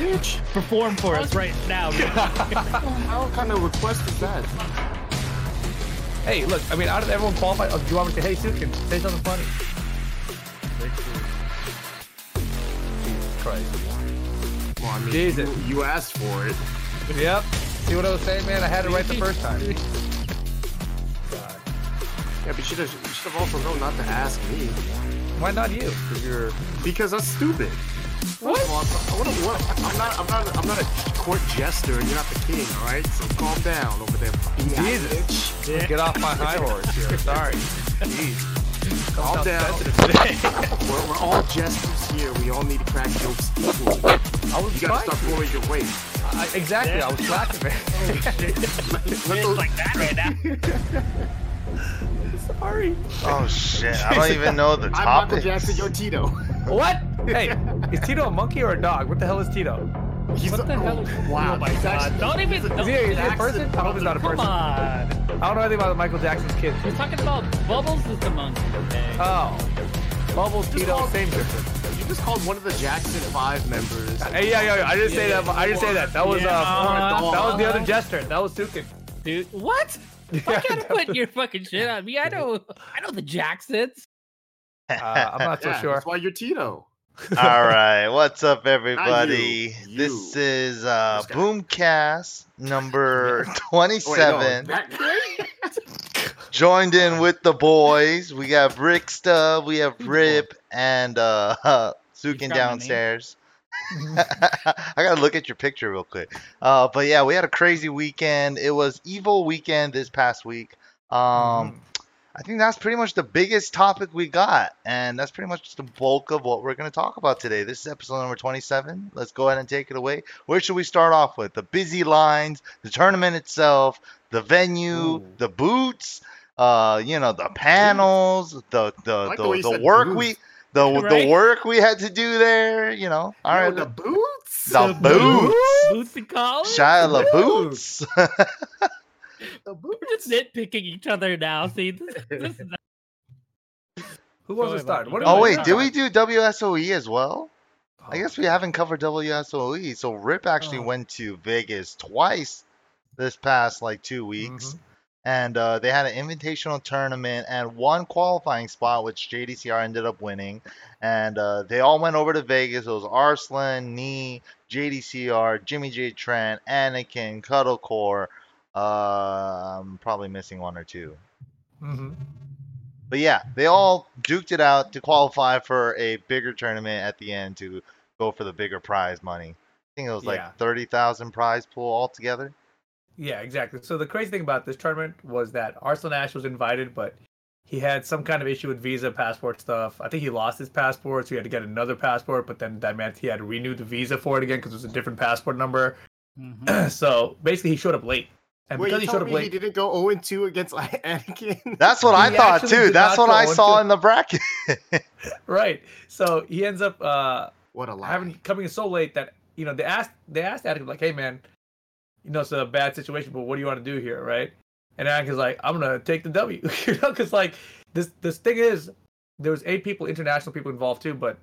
bitch. Perform for us right now. What kind of request is that? Hey, look, I mean, out of everyone qualified, oh, do you want me to, hey, Sukin, say something funny? Jesus Christ. Well, I mean, Jesus. You, you asked for it. Yep. See what I was saying, man? I had it right the first time. Yeah, but you should have you should have also known not to ask me. Why not you? Because you're because I'm stupid. What? Well, I'm, what, what, I'm not. I'm not. I'm not a court jester, and you're not the king. All right. So calm down over there. Jesus. bitch. Get off my high horse here. Sorry. Jeez. Calm down. We're, we're all jesters here. We all need to crack jokes equally. I was You gotta start trying pulling your weight. I, exactly. I was slacking, man. Oh, it's like that right now. Sorry. Oh shit! I don't even know the topic. I'm Michael topic. Jackson. You're Tito. What? Hey, is Tito a monkey or a dog? What the hell is Tito? He's What the hell? Wow. Oh my god! actually- Don't even. Is Don't, he, is he a person? I hope he's not a person. come on. I don't know anything about the Michael Jackson's kids. We're talking about Bubbles is the monkey. Okay. Oh. Bubbles, Tito, called- same difference. You just called one of the Jackson Five members. Hey, yeah, yeah, yeah. I didn't say that. I didn't say that. That was, Yeah. uh, that was the other jester. That was Sukin. Dude, what? Why can't put your fucking shit on me? I know. I know the Jacksons. Uh, I'm not so yeah, sure. That's why you're Tito. All right, what's up, everybody? you. This is uh, This. Boomcast number Wait, no, 27. Joined in with the boys. We got Brick Stub, we have Rip, and uh, You Sukin forgot my name? downstairs. I gotta look at your picture real quick. Uh, but yeah, we had a crazy weekend. It was Evo weekend this past week. Um, I think that's pretty much the biggest topic we got, and that's pretty much the bulk of what we're going to talk about today. This is episode number 27. Let's go ahead and take it away. Where should we start off with? The busy lines, the tournament itself, the venue, Ooh. the boots, uh, you know, the panels, the the like the the, the work boots. we the the work we had to do there. You know, all Yo, right, the boots. the boots, Boots and collars. Shia LaBoots. The boots. We're just nitpicking each other now. See, this, this is Who wants Go to start? What oh wait, talking did we do WSOE as well? I guess we haven't covered WSOE. So Rip actually Oh. went to Vegas twice this past like two weeks, and uh, they had an invitational tournament and one qualifying spot, which JDCR ended up winning. And uh, they all went over to Vegas. It was Arslan, Knee, JDCR, Jimmy J. Tran, Anakin, Cuddlecore. Uh, I'm probably missing one or two. Mhm. But yeah, they all duked it out to qualify for a bigger tournament at the end to go for the bigger prize money. I think it was like Yeah. thirty thousand prize pool altogether. Yeah, exactly. So the crazy thing about this tournament was that Arslan Ash was invited, but he had some kind of issue with visa passport stuff. I think he lost his passport, so he had to get another passport. But then that meant he had to renew the visa for it again because it was a different passport number. Mhm. so basically, he showed up late, and Wait, because you he told showed up me he didn't go 0 2 against Anakin. That's what I thought too. That's what I saw into- in the bracket. right? So he ends up uh, what a lie. having coming in so late that you know they asked they asked Anakin like, "Hey man, you know it's a bad situation, but what do you want to do here, right?" And Anakin's like, "I'm gonna take the W," you know, because like this this thing is there was eight people, international people involved too, but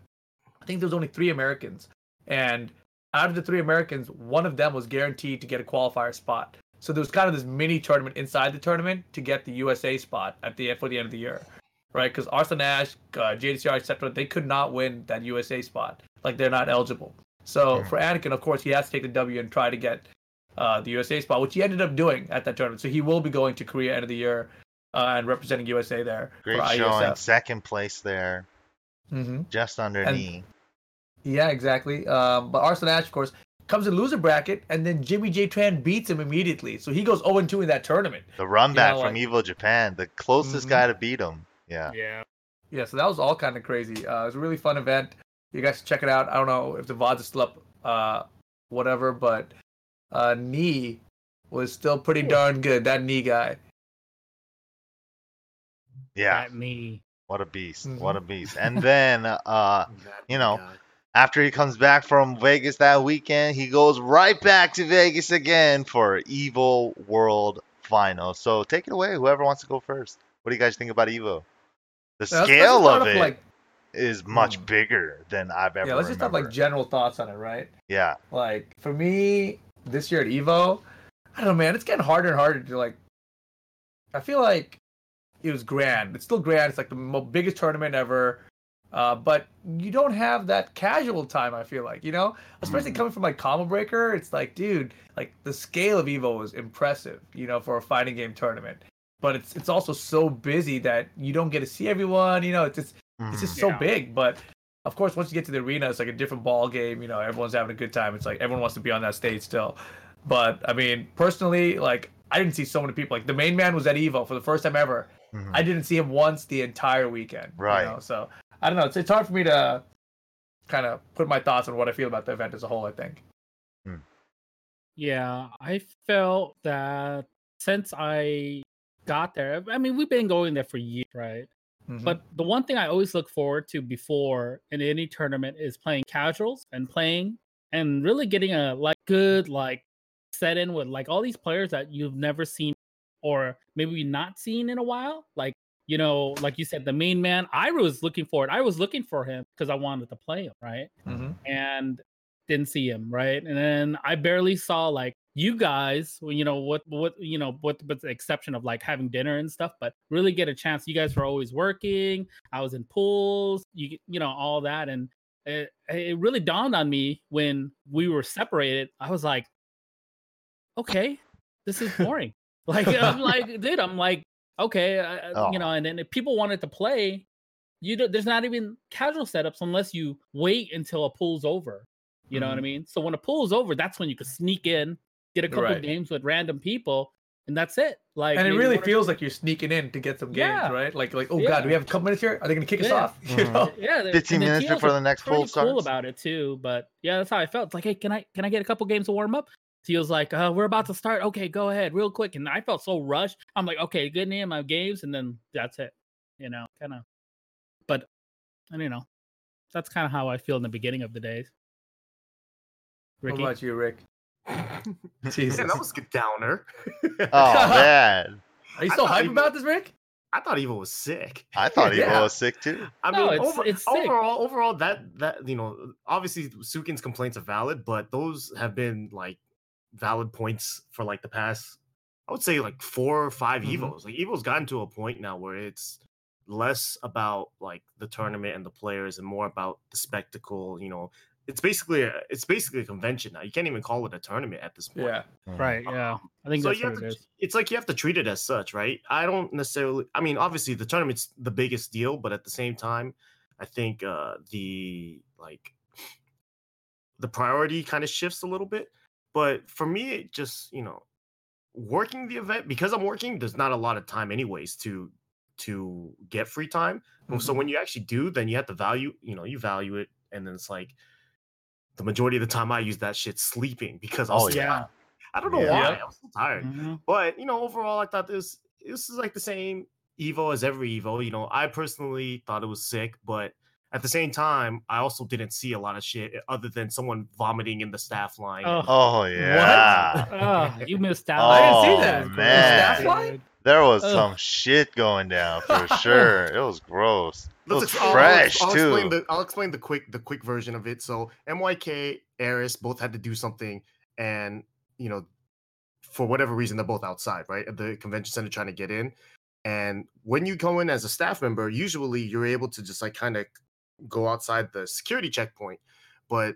I think there was only three Americans, and out of the three Americans, one of them was guaranteed to get a qualifier spot. So there was kind of this mini tournament inside the tournament to get the USA spot at the for the end of the year, right? Because Arslan Ash, uh, JDCR, etc., they could not win that USA spot. Like they're not eligible. So Hmm. for Anakin, of course, he has to take the W and try to get uh, the USA spot, which he ended up doing at that tournament. So he will be going to Korea end of the year uh, and representing USA there Great for showing. Second place there, hmm just under And- Knee. Yeah, exactly. Um, but Arslan Ash, of course, comes in loser bracket, and then Jimmy J. Tran beats him immediately. So he goes 0 2 in that tournament. The run back know, from like- Evo Japan, the closest Mhm. guy to beat him. Yeah. Yeah. Yeah, so that was all kind of crazy. Uh, it was a really fun event. You guys should check it out. I don't know if the VODs are still up, uh, whatever, but uh, Knee was still pretty darn good. That Knee guy. Yeah. At me. What a beast. Mhm. What a beast. And then uh you know, guy. After he comes back from Vegas that weekend, he goes right back to Vegas again for Evo World Final. So take it away, whoever wants to go first. What do you guys think about Evo? The scale of it. Like, is much Mm. bigger than I've ever Yeah, let's just have like general thoughts on it, right? yeah. Like for me, this year at Evo, I don't know, man. It's getting harder and harder to like. I feel like it was grand. It's still grand. It's like the biggest tournament ever. Uh, but you don't have that casual time. I feel like you know, especially Mhm. coming from like Combo Breaker. It's like, dude, like the scale of Evo is impressive. You know, for a fighting game tournament. But it's it's also so busy that you don't get to see everyone. You know, it's just it's just so big. But of course, once you get to the arena, it's like a different ball game. You know, everyone's having a good time. It's like everyone wants to be on that stage still. But I mean, personally, like I didn't see so many people. Like the main man was at Evo for the first time ever. Mhm. I didn't see him once the entire weekend. you Right. know? So I don't know. It's, it's hard for me to kind of put my thoughts on what I feel about the event as a whole. I think. Yeah, I felt that since I got there, I mean, we've been going there for years, right? Mhm. But the one thing I always look forward to before in any tournament is playing casuals and playing and really getting a like good like set in with like all these players that you've never seen or maybe not seen in a while. Like, you know, like you said, the main man, I was looking for it. I was looking for him because I wanted to play him, right? Mhm. and didn't see him right and then i barely saw like you guys you know what what you know what with the exception of like having dinner and stuff but really get a chance you guys were always working i was in pools you you know all that and it, it really dawned on me when we were separated i was like okay this is boring like i'm like dude i'm like okay I, I- you know Oh. and then if people wanted to play you don't, there's not even casual setups unless you wait until a pool's over you know what I Mhm. mean? So when a pool's over, that's when you can sneak in, get a couple Right. games with random people, and that's it. Like, and it really one or- feels like you're sneaking in to get some games, Yeah. right? Like, like, oh Yeah. god, do we have a couple minutes here? Are they gonna kick us off? You Mhm. know? yeah, 15 minutes TLs before the next pretty pool cool about it too. But yeah, that's how I felt. It's like, hey, can I can I get a couple games to warm up? Teal's like, uh, we're about to start. Okay, go ahead, real quick. And I felt so rushed. I'm like, okay, good name, my games, and then that's it. You know, kind of. But, and you know, that's kind of how I feel in the beginning of the days. What Ricky, about you, Rick? Jesus. Yeah, that was a downer. Oh man, Are you I still thought hyped about this, Rick? I thought Evo was sick. I thought Evo Yeah. was sick too. I No, mean, it's- over- it's sick. overall, overall, that that you know, obviously, Sukin's complaints are valid, but those have been like valid points for like the past, I would say, like four or 5 Mhm. Evos. Like Evo's gotten to a point now where it's less about like the tournament and the players, and more about the spectacle. You know, it's basically a, it's basically a convention now. You can't even call it a tournament at this point. Yeah. right? Yeah, I think so that's you what have it to, is. it's like you have to treat it as such, right? I don't necessarily. I mean, obviously the tournament's the biggest deal, but at the same time, I think uh the like the priority kind of shifts a little bit. But for me, it just you know, working the event because I'm working. There's not a lot of time, anyways, to to get free time. So Mhm. when you actually do, then you have to value. You know, you value it, and then it's like the majority of the time I use that shit sleeping because I Oh, yeah. tired. I don't know Yeah. why. I'm so tired. Mhm. But you know, overall, I thought this this is like the same Evo as every Evo. You know, I personally thought it was sick, but at the same time, I also didn't see a lot of shit eh, other than someone vomiting in the staff line. Oh, Oh yeah, oh, you missed out. Oh, I didn't see that. man. Staff line? there was Ugh. some shit going down for sure. It was gross. It was Let's ex- I'll- I'll- fresh I'll, too. Explain the, I'll explain the quick the quick version of it. So MYK, Eris both had to do something, and you know, for whatever reason, they're both outside, right, at the convention center trying to get in. And when you go in as a staff member, usually you're able to just like kind of go outside the security checkpoint. But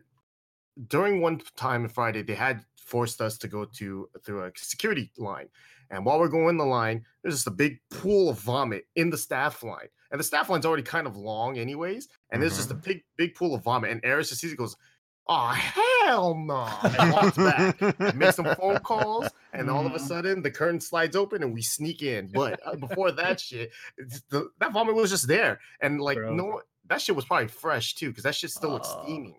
during one time on Friday, they had forced us to go to through a security line. And while we're going the line, there's just a big pool of vomit in the staff line. And the staff line's already kind of long, anyways. And there's just a big, big pool of vomit. And Eris just sees it goes, Oh, hell no. And walks back. and makes some phone calls. And all of a Mhm. sudden, the curtain slides open and we sneak in. But uh, before that shit, the, that vomit was just there. And like, Gross. no, that shit was probably fresh too, because that shit still looks Oh. steaming.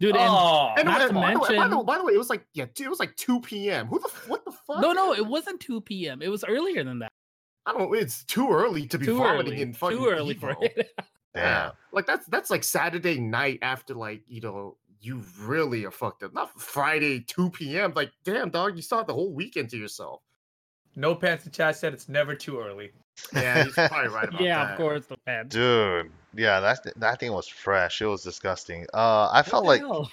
dude. And Oh, And, Not and to by, the way, by, the, by the way, it was like, yeah, dude, it was like 2 p.m. Who the, what the fuck? no, no, it wasn't 2 p.m. It was earlier than that. I don't. It's too early to be Too vomiting early. in fucking Too early for Evo. it. Damn. Like that's that's like Saturday night after like you know you really are fucked up. Not Friday 2 p.m. Like damn dog, you still have the whole weekend to yourself. No Pants in chat said it's never too early. Yeah, he's probably right about yeah, that. of course, the fans. Dude, yeah, that that thing was fresh. It was disgusting. Uh, I felt like the hell?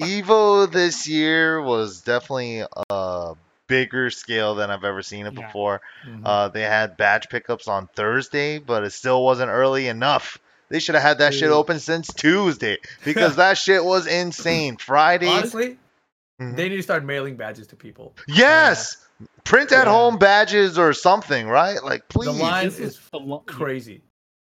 Evo this year was definitely a bigger scale than I've ever seen it Yeah. before. Mhm. Uh, they had badge pickups on Thursday, but it still wasn't early enough. They should have had that shit open since Tuesday because that shit was insane. Friday, Honestly, Mhm. they need to start mailing badges to people. yes, print at Yeah. home badges or something, right? Like, please. The line This is the, lo- crazy.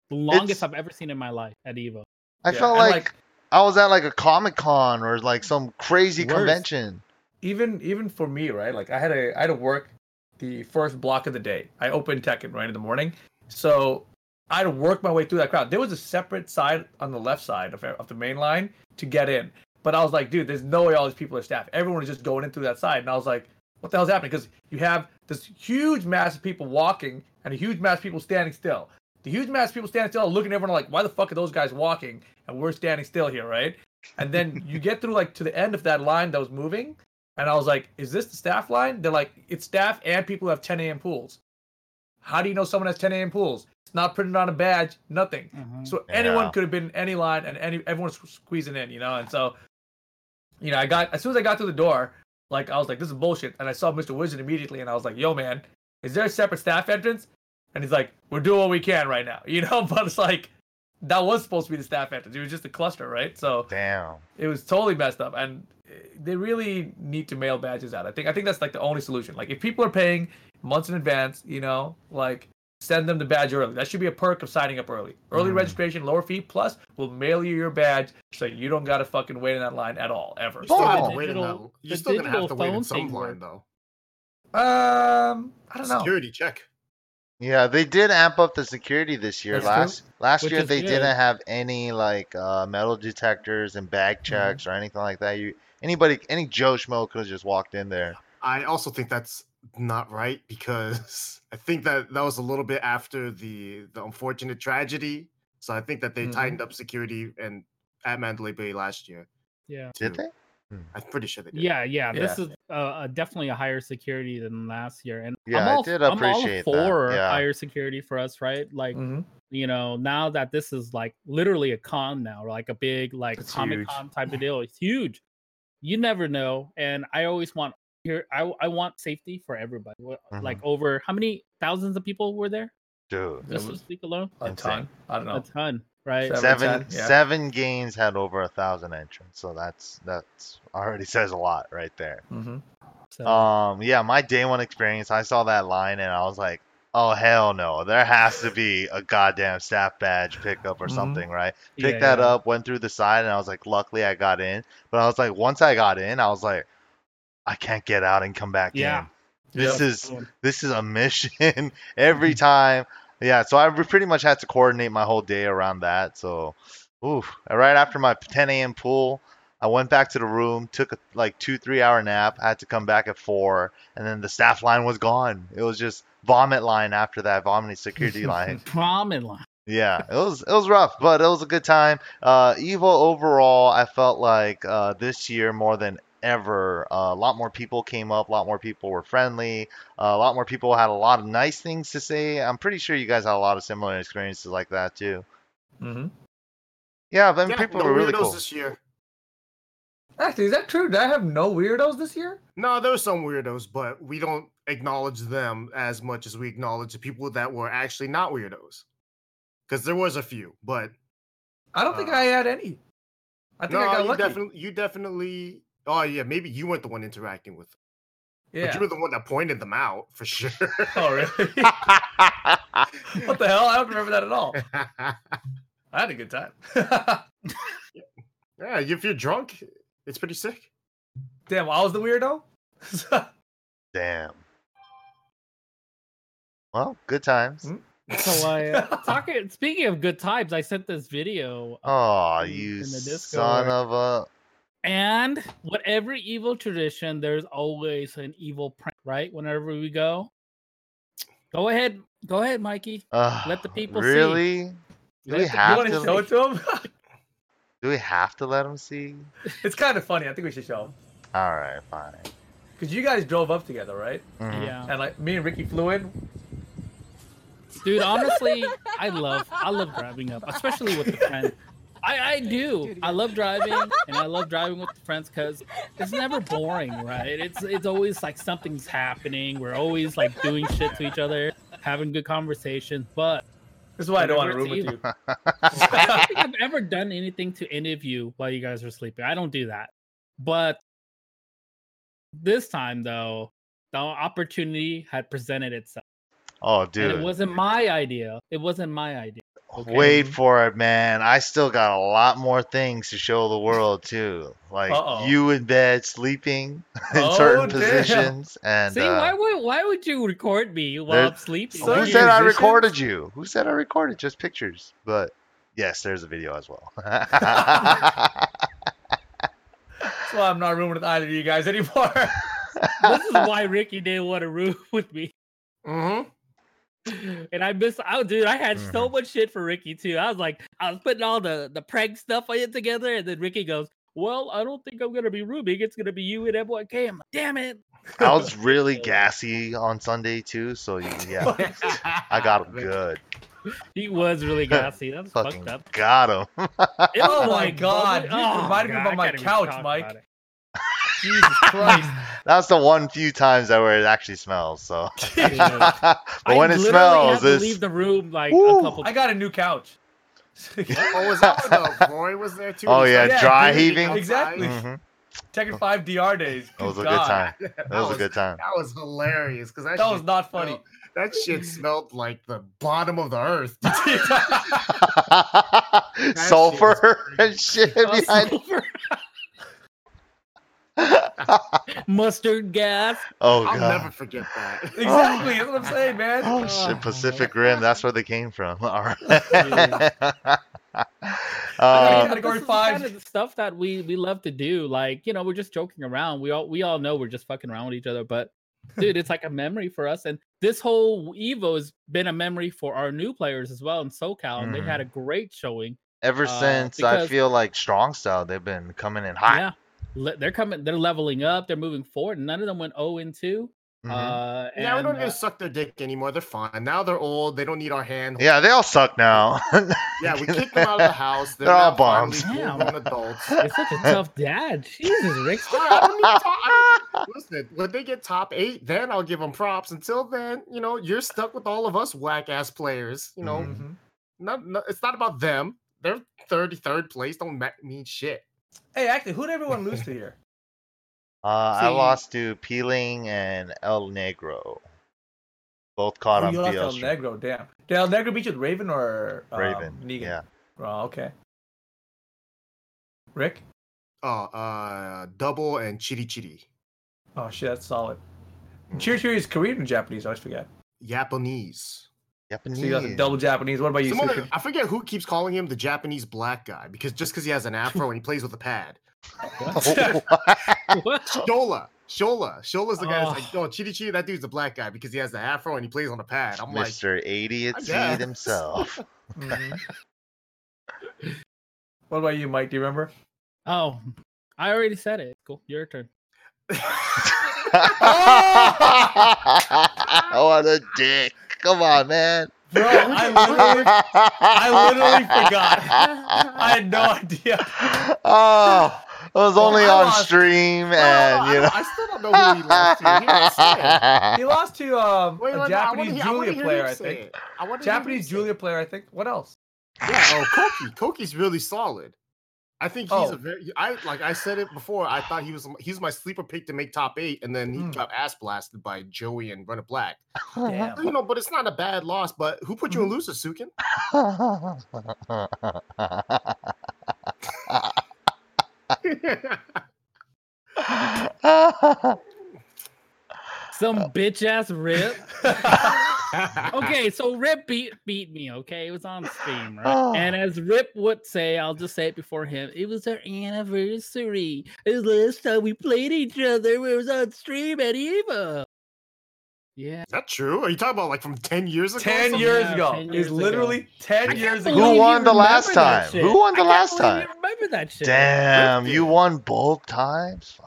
the longest It's- I've ever seen in my life at Evo. I Yeah, felt and, like, I was at like a Comic Con or like some crazy Worse. convention. even even for me, right? Like I had a I had to work the first block of the day. I opened Tekken right in the morning, so I had to work my way through that crowd. There was a separate side on the left side of of the main line to get in, but I was like, dude, there's no way all these people are staff. Everyone is just going in through that side, and I was like, what the hell's happening? Because you have this huge mass of people walking and a huge mass of people standing still. The huge mass of people standing still, are looking at everyone like, why the fuck are those guys walking and we're standing still here, right? And then you get through like to the end of that line that was moving, and I was like, is this the staff line? They're like, it's staff and people who have 10 a.m. pools. How do you know someone has 10 a.m. pools? It's not printed on a badge, nothing. Mhm. So anyone Yeah. could have been in any line, and any everyone's squeezing in, you know. And so, you know, I got as soon as I got through the door, like I was like, this is bullshit. And I saw Mr. Wizard immediately, and I was like, yo, man, is there a separate staff entrance? And he's like, we're doing what we can right now, you know. But it's like that was supposed to be the staff entrance. It was just a cluster, right? So Damn. it was totally messed up and uh, they really need to mail badges out i think i think that's like the only solution like if people are paying months in advance you know like send them the badge early that should be a perk of signing up early early Mhm. registration lower fee plus we'll mail you your badge so you don't gotta fucking wait in that line at all ever You still Oh, have the to wait in digital- that. the You're still gonna have to wait in some line worked. though. um i don't know Security check. Yeah, they did amp up the security this year. That's true. last last Which year they good. didn't have any like uh, metal detectors and bag checks or anything like that. You anybody any Joe Schmo could have just walked in there. I also think that's not right because I think that that was a little bit after the the unfortunate tragedy. So I think that they Mhm. tightened up security and at Mandalay Bay last year. Yeah. Did they? I'm pretty sure they did. Yeah, yeah, This is uh, definitely a higher security than last year, and Yeah, I'm I all, did I'm all appreciate that, for yeah. higher security for us, right? Like, Mhm. you know, now that this is like literally a con now, like a big like Comic. Con type of deal. It's huge. You never know, and I always want here. I I want safety for everybody. What- Like over how many thousands of people were there Dude. Just this week alone? a Insane. ton i don't know A ton, right? Seven. Seven ten, yeah. seven games had over a thousand entrants, so that's that's already says a lot right there. hmm So, Um, yeah, my day one experience, I saw that line and I was like, oh hell no, there has to be a goddamn staff badge pickup or Mhm. something, right? yeah, that yeah. up, went through the side, and I was like, luckily I got in. But I was like, once I got in, I was like, I can't get out and come back Yeah. in. This Yep. is this is a mission every time. Yeah, so I pretty much had to coordinate my whole day around that. So, oof. Right after my 10 a.m. pool, I went back to the room, took a like two, three hour nap, I had to come back at four, and then the staff line was gone. It was just vomit line after that, vomiting security line. prom and line. Yeah, it was it was rough, but it was a good time. Uh, Evo overall, I felt like uh, this year more than ever, uh, a lot more people came up, a lot more people were friendly, uh, a lot more people had a lot of nice things to say. I'm pretty sure you guys had a lot of similar experiences like that too. hmm Yeah, but Yeah, people no were really weirdos cool. this year. actually is that true did i have no weirdos this year No, there were some weirdos, but we don't acknowledge them as much as we acknowledge the people that were actually not weirdos. Because there was a few, but i don't think Uh, i had any i think no, i got you lucky definitely, you definitely. Oh yeah, maybe you weren't the one interacting with, them, yeah but you were the one that pointed them out for sure. oh really what the hell? I don't remember that at all. I had a good time. yeah, if you're drunk, it's pretty sick. Damn, I was the weirdo. Damn. Well, good times. Hmm? So I uh, talking. Speaking of good times, I sent this video, Oh, in- you in the son of a. and whatever Evo tradition, there's always an Evo prank, right? Whenever we go, go ahead, go ahead, Mikey. Uh, Let the people see. really? Do Let we the- have you to to? show it to him? Do we have to let them see? it's kind of funny. I think we should show them. All right, fine. because you guys drove up together, right? Mhm. Yeah. And like me and Ricky flew in. Dude, honestly, I love I love driving up, especially with the friends. I, I do. I love driving, and I love driving with the friends because it's never boring, right? It's it's always like something's happening. We're always like doing shit to each other, having good conversations. But This is why I don't want to Whenever room with you. I don't think I've ever done anything to any of you while you guys are sleeping. I don't do that. But this time, though, the opportunity had presented itself, Oh, dude! and dude. it wasn't my idea. It wasn't my idea. Okay? Wait for it, man. I still got a lot more things to show the world too. Like Uh-oh. you in bed sleeping in Oh, certain damn. positions, and See, uh, why would why would you record me while I'm sleeping? Who you said I recorded you? Who said I recorded just pictures? But yes, there's a video as well. That's why I'm not rooming with either of you guys anymore. this is why Ricky didn't want to room with me. Mm-hmm. And I miss out, dude. I had so Mhm. much shit for Ricky too. I was like, I was putting all the the prank stuff on it together, and then Ricky goes, "Well, I don't think I'm gonna be rooming. It's gonna be you and MYK." I'm like, damn it. I was really gassy on Sunday too, so yeah, I got him good. He was really gassy. That's Fucking fucked up. got him. Oh my God, bubbly- you reminded me God, about my couch, Mike. About it. Jesus Christ. That's the one few times that where it actually smells. So, Yeah. but I when it smells, had to it's leave the room like Woo. a couple. I got a new couch. what was that when the Roy was there too? Oh, They yeah, started dry doing heaving. outside? Exactly. Mhm. Tekken 5 DR days. That was a Good good time. That, That was a good time. That was hilarious because that, That shit was not funny. smelled- that shit smelled like the bottom of the earth. Sulfur and shit Oh, behind. Sulfur. Mustard gas. oh I'll god. never forget that. exactly. That's what I'm saying, man. Oh Oh, shit, Pacific Rim. That's where they came from. All right. I uh, gotta- Category this five. kind of the stuff that we we love to do. Like you know, we're just joking around. We all we all know we're just fucking around with each other. But dude, it's like a memory for us. And this whole Evo has been a memory for our new players as well in SoCal. And they had a great showing. ever uh, since I feel like Strong Style, they've been coming in hot. Yeah, Le- they're coming. They're leveling up. They're moving forward. None of them went zero and two. Mhm. Uh, yeah, we don't uh, to suck their dick anymore. They're fine. Now they're old. They don't need our hand. yeah, they all suck now. Yeah, we kicked them out of the house. They're, They're all now finally bums. Damn. full-grown adults. You're such a tough dad. Jesus, Rick. I don't need to talk- I don't- Listen, when they get top eight, then I'll give them props. Until then, you know, you're stuck with all of us whack ass players. You know, Mhm. Mhm. not, not, it's not about them. They're 33rd place. Don't mean shit. Hey, actually, who did everyone lose to here? Uh, I lost to Peeling and El Negro. Both caught Oh, on you lost El BL Negro, damn. Did El Negro beat you with Raven or um, Raven. Negan? Yeah. Oh, okay. Rick? Oh, uh, double and chitty chitty. Oh, shit, that's solid. Mm. Chiri Cheer is Korean or Japanese? I always forget. Japanese. So you got the double Japanese. What about you, Someone, I forget who keeps calling him the Japanese black guy because just because he has an afro and he plays with a pad. What? Shola. Shola. Shola's the guy that's like, Oh. oh, Chitty Chitty, that dude's a black guy because he has the afro and he plays on a pad. I'm like, Mr. Idiot I Seed guess. himself. Mhm. what about you, Mike? Do you remember? Oh, I already said it. Cool. Your turn. what a dick. Come on, man. Bro, I literally, I literally forgot. I had no idea. oh, it was only I on lost- stream, No, and I, you know. don't- I still don't know who he lost to. He didn't say it. He lost to um, Wait, a no, Japanese hear- Julia hear player, I think. I wanna hear him Japanese Julia player, I think. What else? Yeah, oh, Koki. Koki's really solid. I think he's Oh. a very. I like I said it before. I thought he was he's my sleeper pick to make top eight, and then he Hmm. got ass blasted by Joey and Run It Black. Damn. You know, but it's not a bad loss. But who put you in loser, Sukin? Some oh. bitch ass Rip. Okay, so Rip beat beat me. Okay, it was on stream, right? Oh. And as Rip would say, I'll just say it before him. It was our anniversary. It was the last time we played each other. It was on stream at Evo. Yeah. Is that true? Are you talking about like from ten years ago? Ten years Yeah, ago. 10 It's years ago. literally ten years ago. Who won the last time? Who won the last time? remember that shit? Damn, Rip you won both times?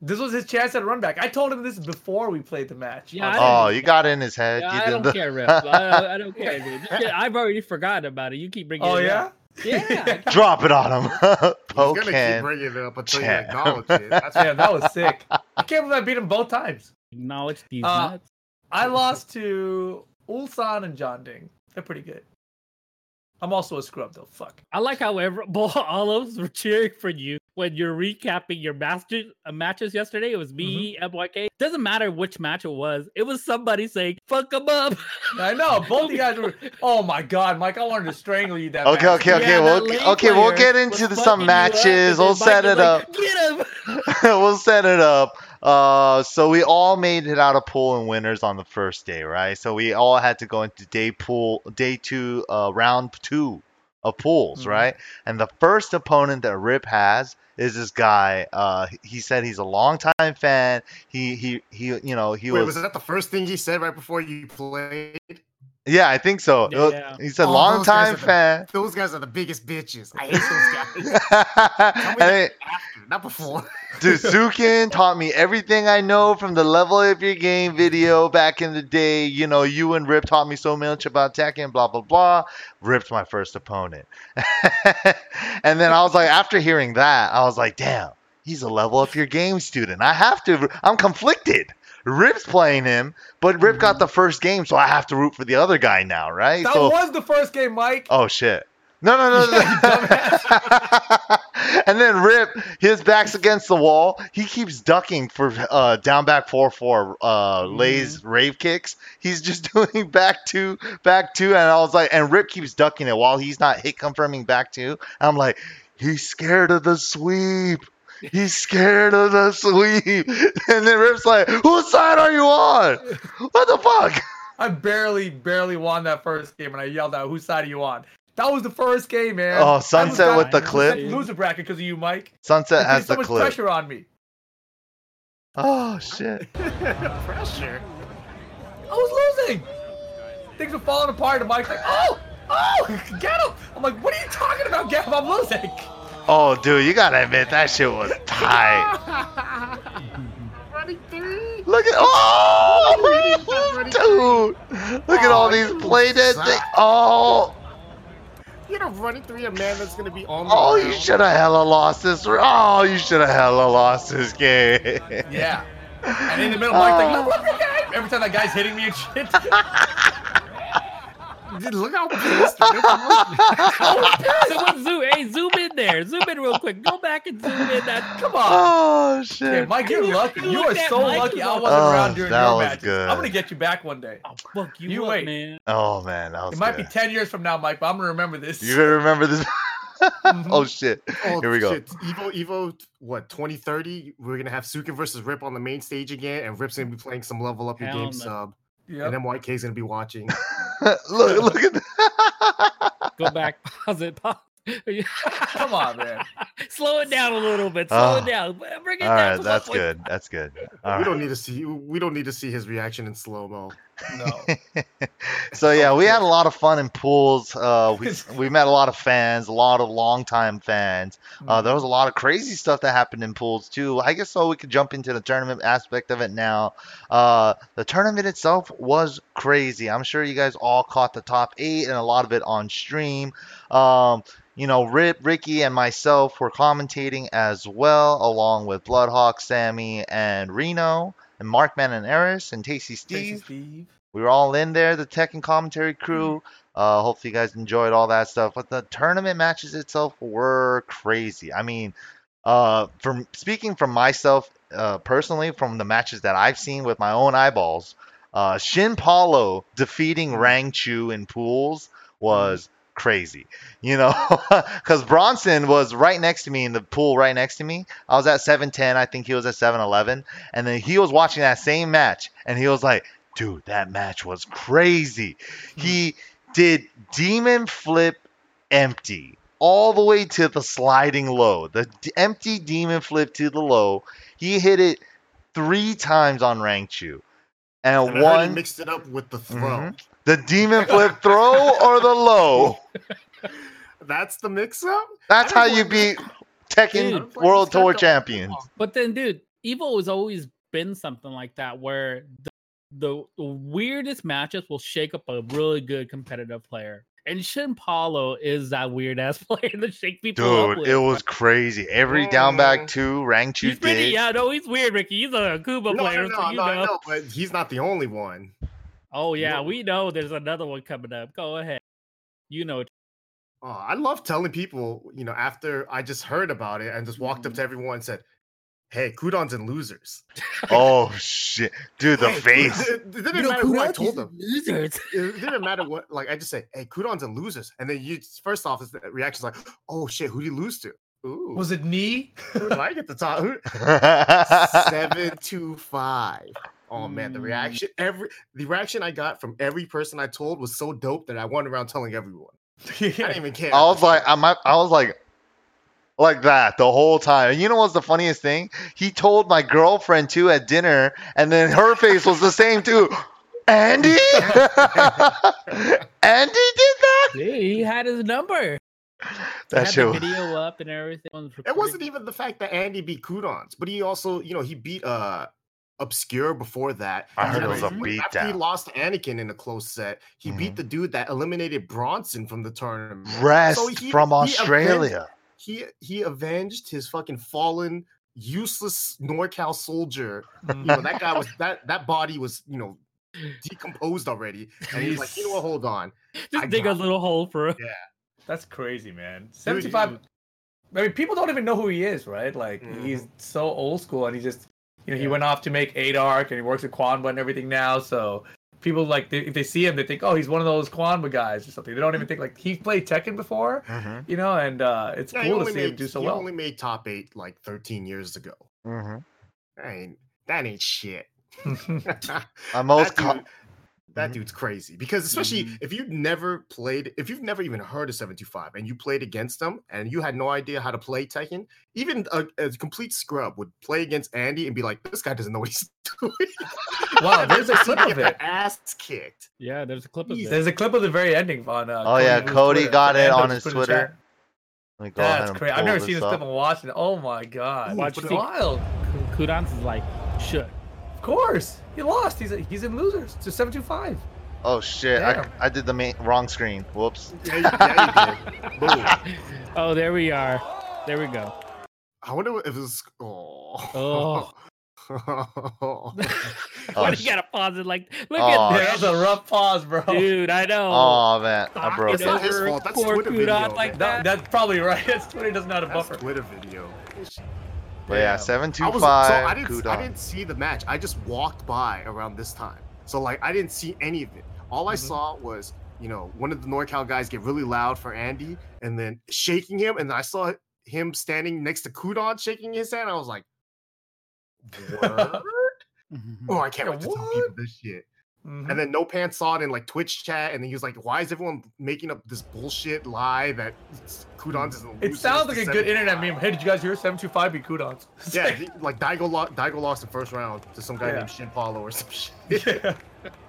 This was his chance at a run back. I told him this before we played the match. Yeah, I was Oh, you got in his head. Yeah, you I did don't the- care, Rip. I, I, I, don't care, dude. I've already forgotten about it. You keep bringing oh it yeah. up. Yeah. I- Drop it on him. He's gonna keep bringing it up until you acknowledge it. That's Yeah, that was sick. I can't believe I beat him both times. Acknowledge these Uh, nuts. I lost to Ulsan and John Ding. They're pretty good. I'm also a scrub though. Fuck. I like how every, all of us were cheering for you when you're recapping your master uh, matches yesterday. It was me, Mm-hmm. MYK. Doesn't matter which match it was. It was somebody saying "fuck them up." I know both you guys were. Oh my god, Mike! I wanted to strangle you that. Okay, match. okay, okay. Yeah, we'll okay. We'll get into the, some you up, and matches. We'll Mike set it like, up. Get him. we'll set it up. Uh, so we all made it out of pool and winners on the first day, right? So we all had to go into day pool, day two, uh, round two of pools, Mhm. right? And the first opponent that Rip has is this guy. Uh, he said he's a longtime fan. He he he, you know, he Wait, was, was that the first thing he said right before you played? Yeah, I think so. It was- Yeah. He said Oh, those longtime guys the- fan. Those guys are the biggest bitches. I hate those guys. Tell me and that after, not before. Dude, Sukin taught me everything I know from the level of your game video back in the day. You know, you and Rip taught me so much about Tekken, blah, blah, blah. Rip's my first opponent. and then I was like, after hearing that, I was like, damn, he's a level up your game student. I have to, I'm conflicted. Rip's playing him, but Rip got the first game, so I have to root for the other guy now, right? That so, was the first game, Mike. Oh shit. No, no, no, no. Yeah, and then Rip, his back's against the wall. He keeps ducking for uh, down back four four uh, lays rave kicks. He's just doing back two, back two, and I was like, and Rip keeps ducking it while he's not hit confirming back two. I'm like, he's scared of the sweep. He's scared of the sweep. And then Rip's like, whose side are you on? What the fuck? I barely, barely won that first game, and I yelled out, "Whose side are you on?" That was the first game, man. Oh, Sunset with the clip. at Loser bracket because of you, Mike. Sunset has so the much clip. pressure on me. Oh shit. Pressure. I was losing. Things were falling apart, and Mike's like, "Oh, oh, get him!" I'm like, "What are you talking about, Gav? I'm losing." Oh, dude, you gotta admit that shit was tight. Look at oh, dude! Look at all Oh, these play dead things. Oh, You're gonna running through a man that's gonna be on the oh, you should have hella lost this. Oh, you should have hella lost this game. Yeah. And in the middle, Mike's oh. like, "Look, look, look, look." Every time that guy's hitting me and shit. Dude, look how pissed Rip was. Someone zoom. Hey, zoom in there. Zoom in real quick. Go back and zoom in. That. Come on. Oh Yeah, shit. Mike, you're lucky. you You are so Mike lucky. I was wasn't like, around "Oh, during that your was matches. good." I'm gonna get you back one day. Oh, fuck you, You up, wait. man. Oh man, that was It might be ten years from now, Mike, but I'm gonna remember this. You're gonna remember this? Mhm. oh shit. Oh, Here we go. shit. Evo, Evo, what, 2030? We're gonna have Sukin versus Rip on the main stage again, and Rip's gonna be playing some level up your game no. sub, Yep. and is gonna be watching. look, look at that. Go back. Pause it. Pause. Come on, man. Slow it down a little bit. Slow Oh. it ah. down. Bring it All down. right, to that's one point. good. That's good. All we right. don't need to see. We don't need to see his reaction in slow mo. No. so yeah, we had a lot of fun in pools. Uh, we we met a lot of fans, a lot of longtime fans. Uh, there was a lot of crazy stuff that happened in pools too. I guess so we could jump into the tournament aspect of it now. Uh, the tournament itself was crazy. I'm sure you guys all caught the top eight and a lot of it on stream. Um, you know, Rip, Ricky, and myself were commentating as well, along with Bloodhawk, Sammy, and Reno, and Markman and Eris, and Tasty Steve. Steve. We were all in there, the tech and commentary crew. Uh, hopefully, you guys enjoyed all that stuff. But the tournament matches itself were crazy. I mean, uh, from speaking from myself uh, personally, from the matches that I've seen with my own eyeballs, uh, Shin Paulo defeating Rangchu in pools was crazy. You know, because Bronson was right next to me in the pool, right next to me. I was at 710. I think he was at 711. And then he was watching that same match, and he was like, dude, that match was crazy. He did demon flip empty all the way to the sliding low. The d- empty demon flip to the low. He hit it three times on Rangchu. And, And one, mixed it up with the throw. Mhm. The demon flip throw or the low. That's the mix up. That's how you like beat Tekken Dude. World Tour champions. But then, dude, Evo has always been something like that where the, the weirdest matches will shake up a really good competitive player. And Shin Paulo is that weird ass player to shake people up Dude, it was crazy. Every down back Mm. two ranked two He's pretty, digs. yeah, no, he's weird, Ricky. He's a Kuba No, player, no, so no, you no, I know. know, but he's not the only one. Oh yeah, No. we know there's another one coming up. Go ahead. You know. Oh, I love telling people, you know, after I just heard about it and just walked Mm-hmm. up to everyone and said, "Hey, Qudans and losers." Oh shit, dude, the Hey, face. It, it didn't matter who I told them. Losers. It didn't matter what. Like I just say, "Hey, Qudans and losers," and then you first off, is the reaction's like, "Oh shit, who did he lose to?" Ooh, Was it me? who did I get the top? Who? Seven two five. Oh man, the Mm. reaction every the reaction I got from every person I told was so dope that I went around telling everyone. I didn't even care. I was like, I'm, I was like, like that the whole time. And you know what's the funniest thing? He told my girlfriend too at dinner, and then her face was the same too. Andy, Andy did that. Yeah, he had his number. That had shit. the video up and everything. It wasn't even the fact that Andy beat Qudans, but he also, you know, he beat uh Obscure before that. I heard it was a after- After he lost Anakin in a close set, he Mhm. beat the dude that eliminated Bronson from the tournament. Rest So he- from he avenged- Australia. He he avenged his fucking fallen, useless NorCal soldier. You know, that guy was that that body was, you know, decomposed already. And he's like, you know what, hold on. Just I dig a got- little hole for. Him. Yeah, that's crazy, man. Dude, 75. you- I mean, people don't even know who he is, right? Like, Mhm. he's so old school, and he just, you know, he went off to make eight arc, and he works at Quanba and everything now. So people like, they, if they see him, they think, oh, he's one of those Quanba guys or something. They don't even think like he played Tekken before, Mhm, you know, and uh, it's Yeah, cool to only see him do so he well. only made top eight like 13 years ago. mhm. That ain't that ain't shit. My most that, co- dude- that Mhm. dude's crazy because especially Mhm. if you've never played if you've never even heard of 725 and you played against them and you had no idea how to play Tekken, even a, a complete scrub would play against Andy and be like, this guy doesn't know what he's doing. Wow, there's a clip of it. Ass kicked. Yeah, there's a clip of it. There's a clip of the very ending on. Uh, Oh, yeah, Cody Twitter. got it on his put Twitter. chat. Let me go That's crazy. I've pull never seen this up. clip and watched it. Oh my god, Watch it's wild. Qudans is like, should. Of course, he lost. He's he's in losers to seven two five. Oh shit! I, Damn. I did the main, wrong screen. Whoops. Yeah, you, yeah, you did. Boom. Oh, there we are. There we go. I wonder if it was. Oh. Oh. Oh, Why do sh- you oh, gotta pause it like? Look Oh, at Yeah, that, that was a rough pause, bro. dude. I know. Oh man, I Fuck, broke It's it it. not his fault, that's poor Twitter Qudans video, like man. That, that. that's probably right. His Twitter doesn't know how to That's buffer. Twitter video. But yeah, Damn. seven two I was so I didn't I didn't see the match. I just walked by around this time. So like I didn't see any of it. All I Mhm. saw was, you know, one of the NorCal guys get really loud for Andy and then shaking him. And I saw him standing next to Qudans shaking his hand. I was like, Word? oh, I can't Yeah, wait to tell people this shit. Mhm. And then No Pants saw it in like Twitch chat, and then he was like, "Why is everyone making up this bullshit lie that Qudan's is?" It sounds like a good internet meme. Hey, did you guys hear 725 beat Qudans? Yeah, he, like Daigo, lo- Daigo lost the first round to some guy Yeah. named Shin Paulo or some shit. yeah.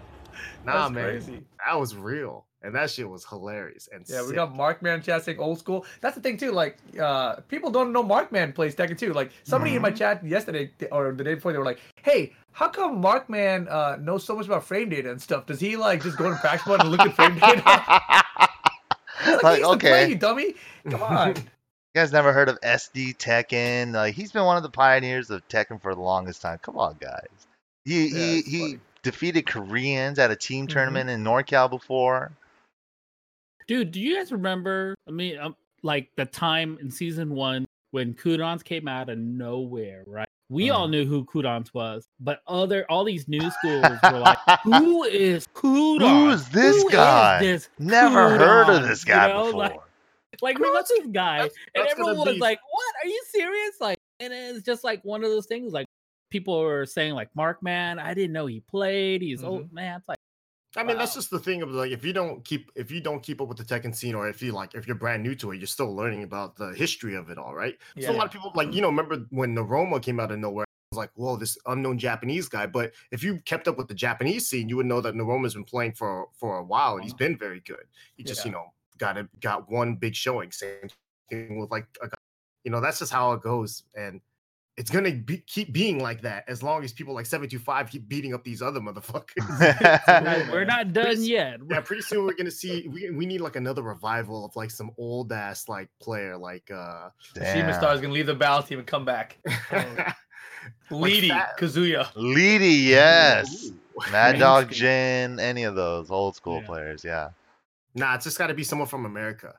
nah, That's man, crazy. that was real, and that shit was hilarious. And Yeah, we sick. got Markman chat saying old school. That's the thing too. Like, uh, people don't know Markman plays Tekken too. Like, somebody in my Mhm. chat yesterday or the day before, they were like, "Hey, how come Markman uh, knows so much about frame data and stuff? Does he like just go to practice mode and look at frame data?" like, like he used to play, okay, you dummy. Come on. you guys never heard of SD Tekken? Like he's been one of the pioneers of Tekken for the longest time. Come on, guys. He Yeah, he he funny. Defeated Koreans at a team Mhm. tournament in NorCal before. Dude, do you guys remember? I mean, um, like the time in season one when Qudans came out of nowhere, right? We all knew who Qudans was, but other all these new schools were like, "Who is Qudans? Who's this Who is guy? this Never heard of this guy You know, before. Like, like who was this guy? That's- and that's gonna everyone was be- like, "What? Are you serious?" Like, and it's just like one of those things. Like people were saying, like, "Mark, man, I didn't know he played. He's old mm-hmm. man." It's like, I mean, that's just the thing of like if you don't keep if you don't keep up with the Tekken scene, or if you like if you're brand new to it, you're still learning about the history of it all, right? So a Yeah. lot of people like you know remember when Noroma came out of nowhere. It was like, whoa, this unknown Japanese guy. But if you kept up with the Japanese scene, you would know that Noroma's been playing for for a while and he's uh-huh. been very good. He just, you know, got a, got one big showing. Same thing with like, a, you know, that's just how it goes. And it's gonna be, keep being like that as long as people like 725 keep beating up these other motherfuckers. We're- We're not done Pretty- yet. yeah, pretty soon we're gonna see we, we need like another revival of like some old ass like player like uh Shima Damn. Star is gonna leave the balance team and come back. Leedy, fat- Kazuya. Leedy, yes. Ooh. Mad Main Dog Jin, any of those old school Yeah. players, yeah. Nah, it's just gotta be someone from America.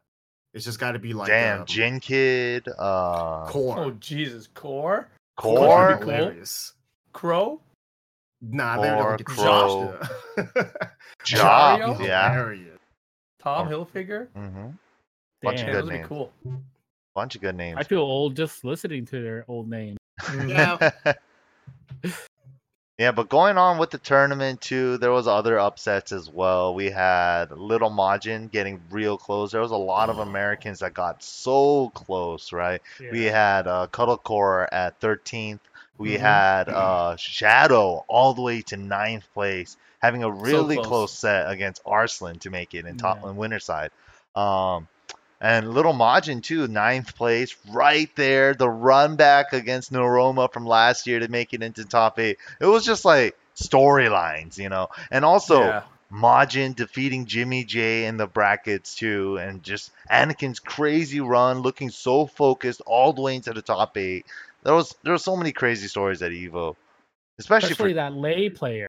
It's just gotta be like Damn, um, Jin Kid, uh, Core. Oh Jesus, Core, Core Core, would be Cool. hilarious. Crow. Nah, they're Core, gonna get Crow. Josh. Job, Mario? yeah. Hilarious. Tom Or- Hilfiger. hmm Bunch of Damn. good those would be names. cool. Bunch of good names. I feel old just listening to their old name. Yeah. yeah, but going on with the tournament too, there was other upsets as well. We had Little Majin getting real close. There was a lot of Americans that got so close, right? We had uh, Cuddlecore at 13th. We Mhm. had uh, Shadow all the way to ninth place, having a really close. close. set against Arslan to make it in top Yeah. in winner side. Um, and Little Majin too, ninth place, right there. The run back against Noroma from last year to make it into top eight. It was just like storylines, you know. And also Yeah. Majin defeating Jimmy J in the brackets too, and just Anakin's crazy run, looking so focused all the way into the top eight. There was there were so many crazy stories at Evo, especially, Especially for that Lei player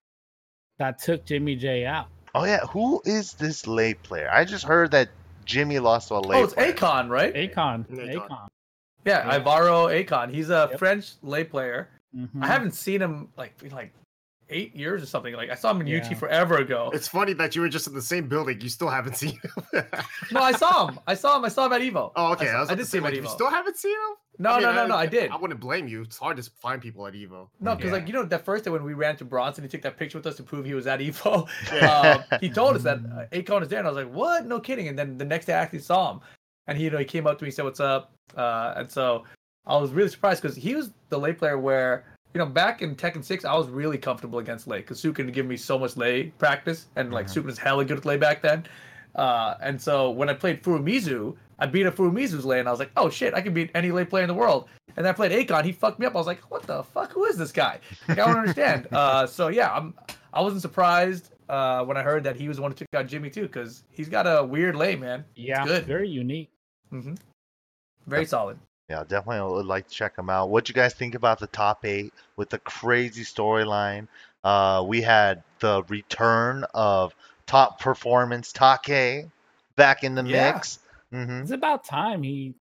that took Jimmy J out. oh yeah, who is this Lei player? I just heard that Jimmy lost to a late. Oh, it's player. Akon, right? Akon. Akon. Akon. Yeah, Yeah. Ivaro Akon. He's a Yep. French Lei player. Mhm. I haven't seen him like in like eight years or something. Like I saw him in Yeah. UT forever ago. It's funny that you were just in the same building. You still haven't seen him. No, I saw him. I saw him. I saw him at Evo. oh, okay. I, I, I did to see say, him at like, you Evo. still haven't seen him? No, I mean, no, no, no. I did. I wouldn't blame you. It's hard to find people at Evo. No, because Yeah. like you know that first day when we ran to Bronson, he took that picture with us to prove he was at Evo. Yeah. um, he told us that uh, Akon is there, and I was like, "What? No kidding!" And then the next day, I actually saw him, and he, you know, he came up to me, and said, "What's up?" Uh, and so I was really surprised because he was the Lei player where you know back in Tekken Six, I was really comfortable against Lei because Sukin give me so much Lei practice, and like Mhm. Sukin was hella good at Lei back then. Uh, and so when I played Furumizu, I beat a Furumizu's Lei, and I was like, "Oh shit, I can beat any Lei player in the world." And then I played Akon, he fucked me up. I was like, "What the fuck? Who is this guy?" Like, I don't understand. Uh, so yeah, I'm I wasn't surprised uh, when I heard that he was the one who took out Jimmy too, because he's got a weird Lei, man. Yeah, good. very unique. hmm Very solid. Yeah, definitely would like to check them out. What do you guys think about the top eight with the crazy storyline? Uh, we had the return of top performance Take back in the Yeah. mix. hmm It's about time he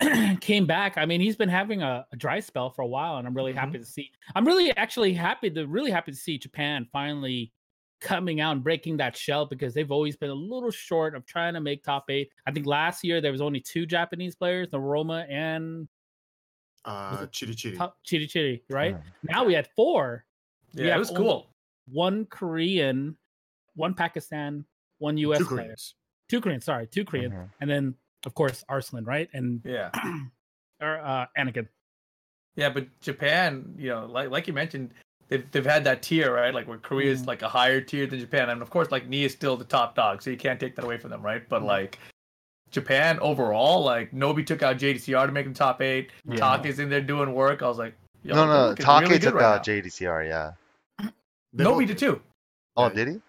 came back. I mean, he's been having a, a dry spell for a while, and I'm really Mhm. happy to see. I'm really actually happy to really happy to see Japan finally coming out and breaking that shell because they've always been a little short of trying to make top eight. I think last year there was only two Japanese players, Roma and Uh, Chitty Chitty. Top- Chiri Chiri, right? Mhm. Now we had four. Yeah, Yeah, it was cool. One Korean, one Pakistan, one US Two player. Koreans. Two Korean, sorry, two Korean. Mhm. And then of course Arslan, right? And Yeah, or uh Anakin. yeah, but Japan, you know, like like you mentioned, they've they've had that tier, right? Like where Korea is Mhm. like a higher tier than Japan, and of course, like Knee is still the top dog, so you can't take that away from them, right? But Mhm. like. Japan overall, like Nobi took out JDCR to make him top eight. Yeah. Take's in there doing work. I was like, Yo, No, no, looking Take really took right out now. JDCR. Yeah. They Nobi both did too. Oh, Yeah. did he?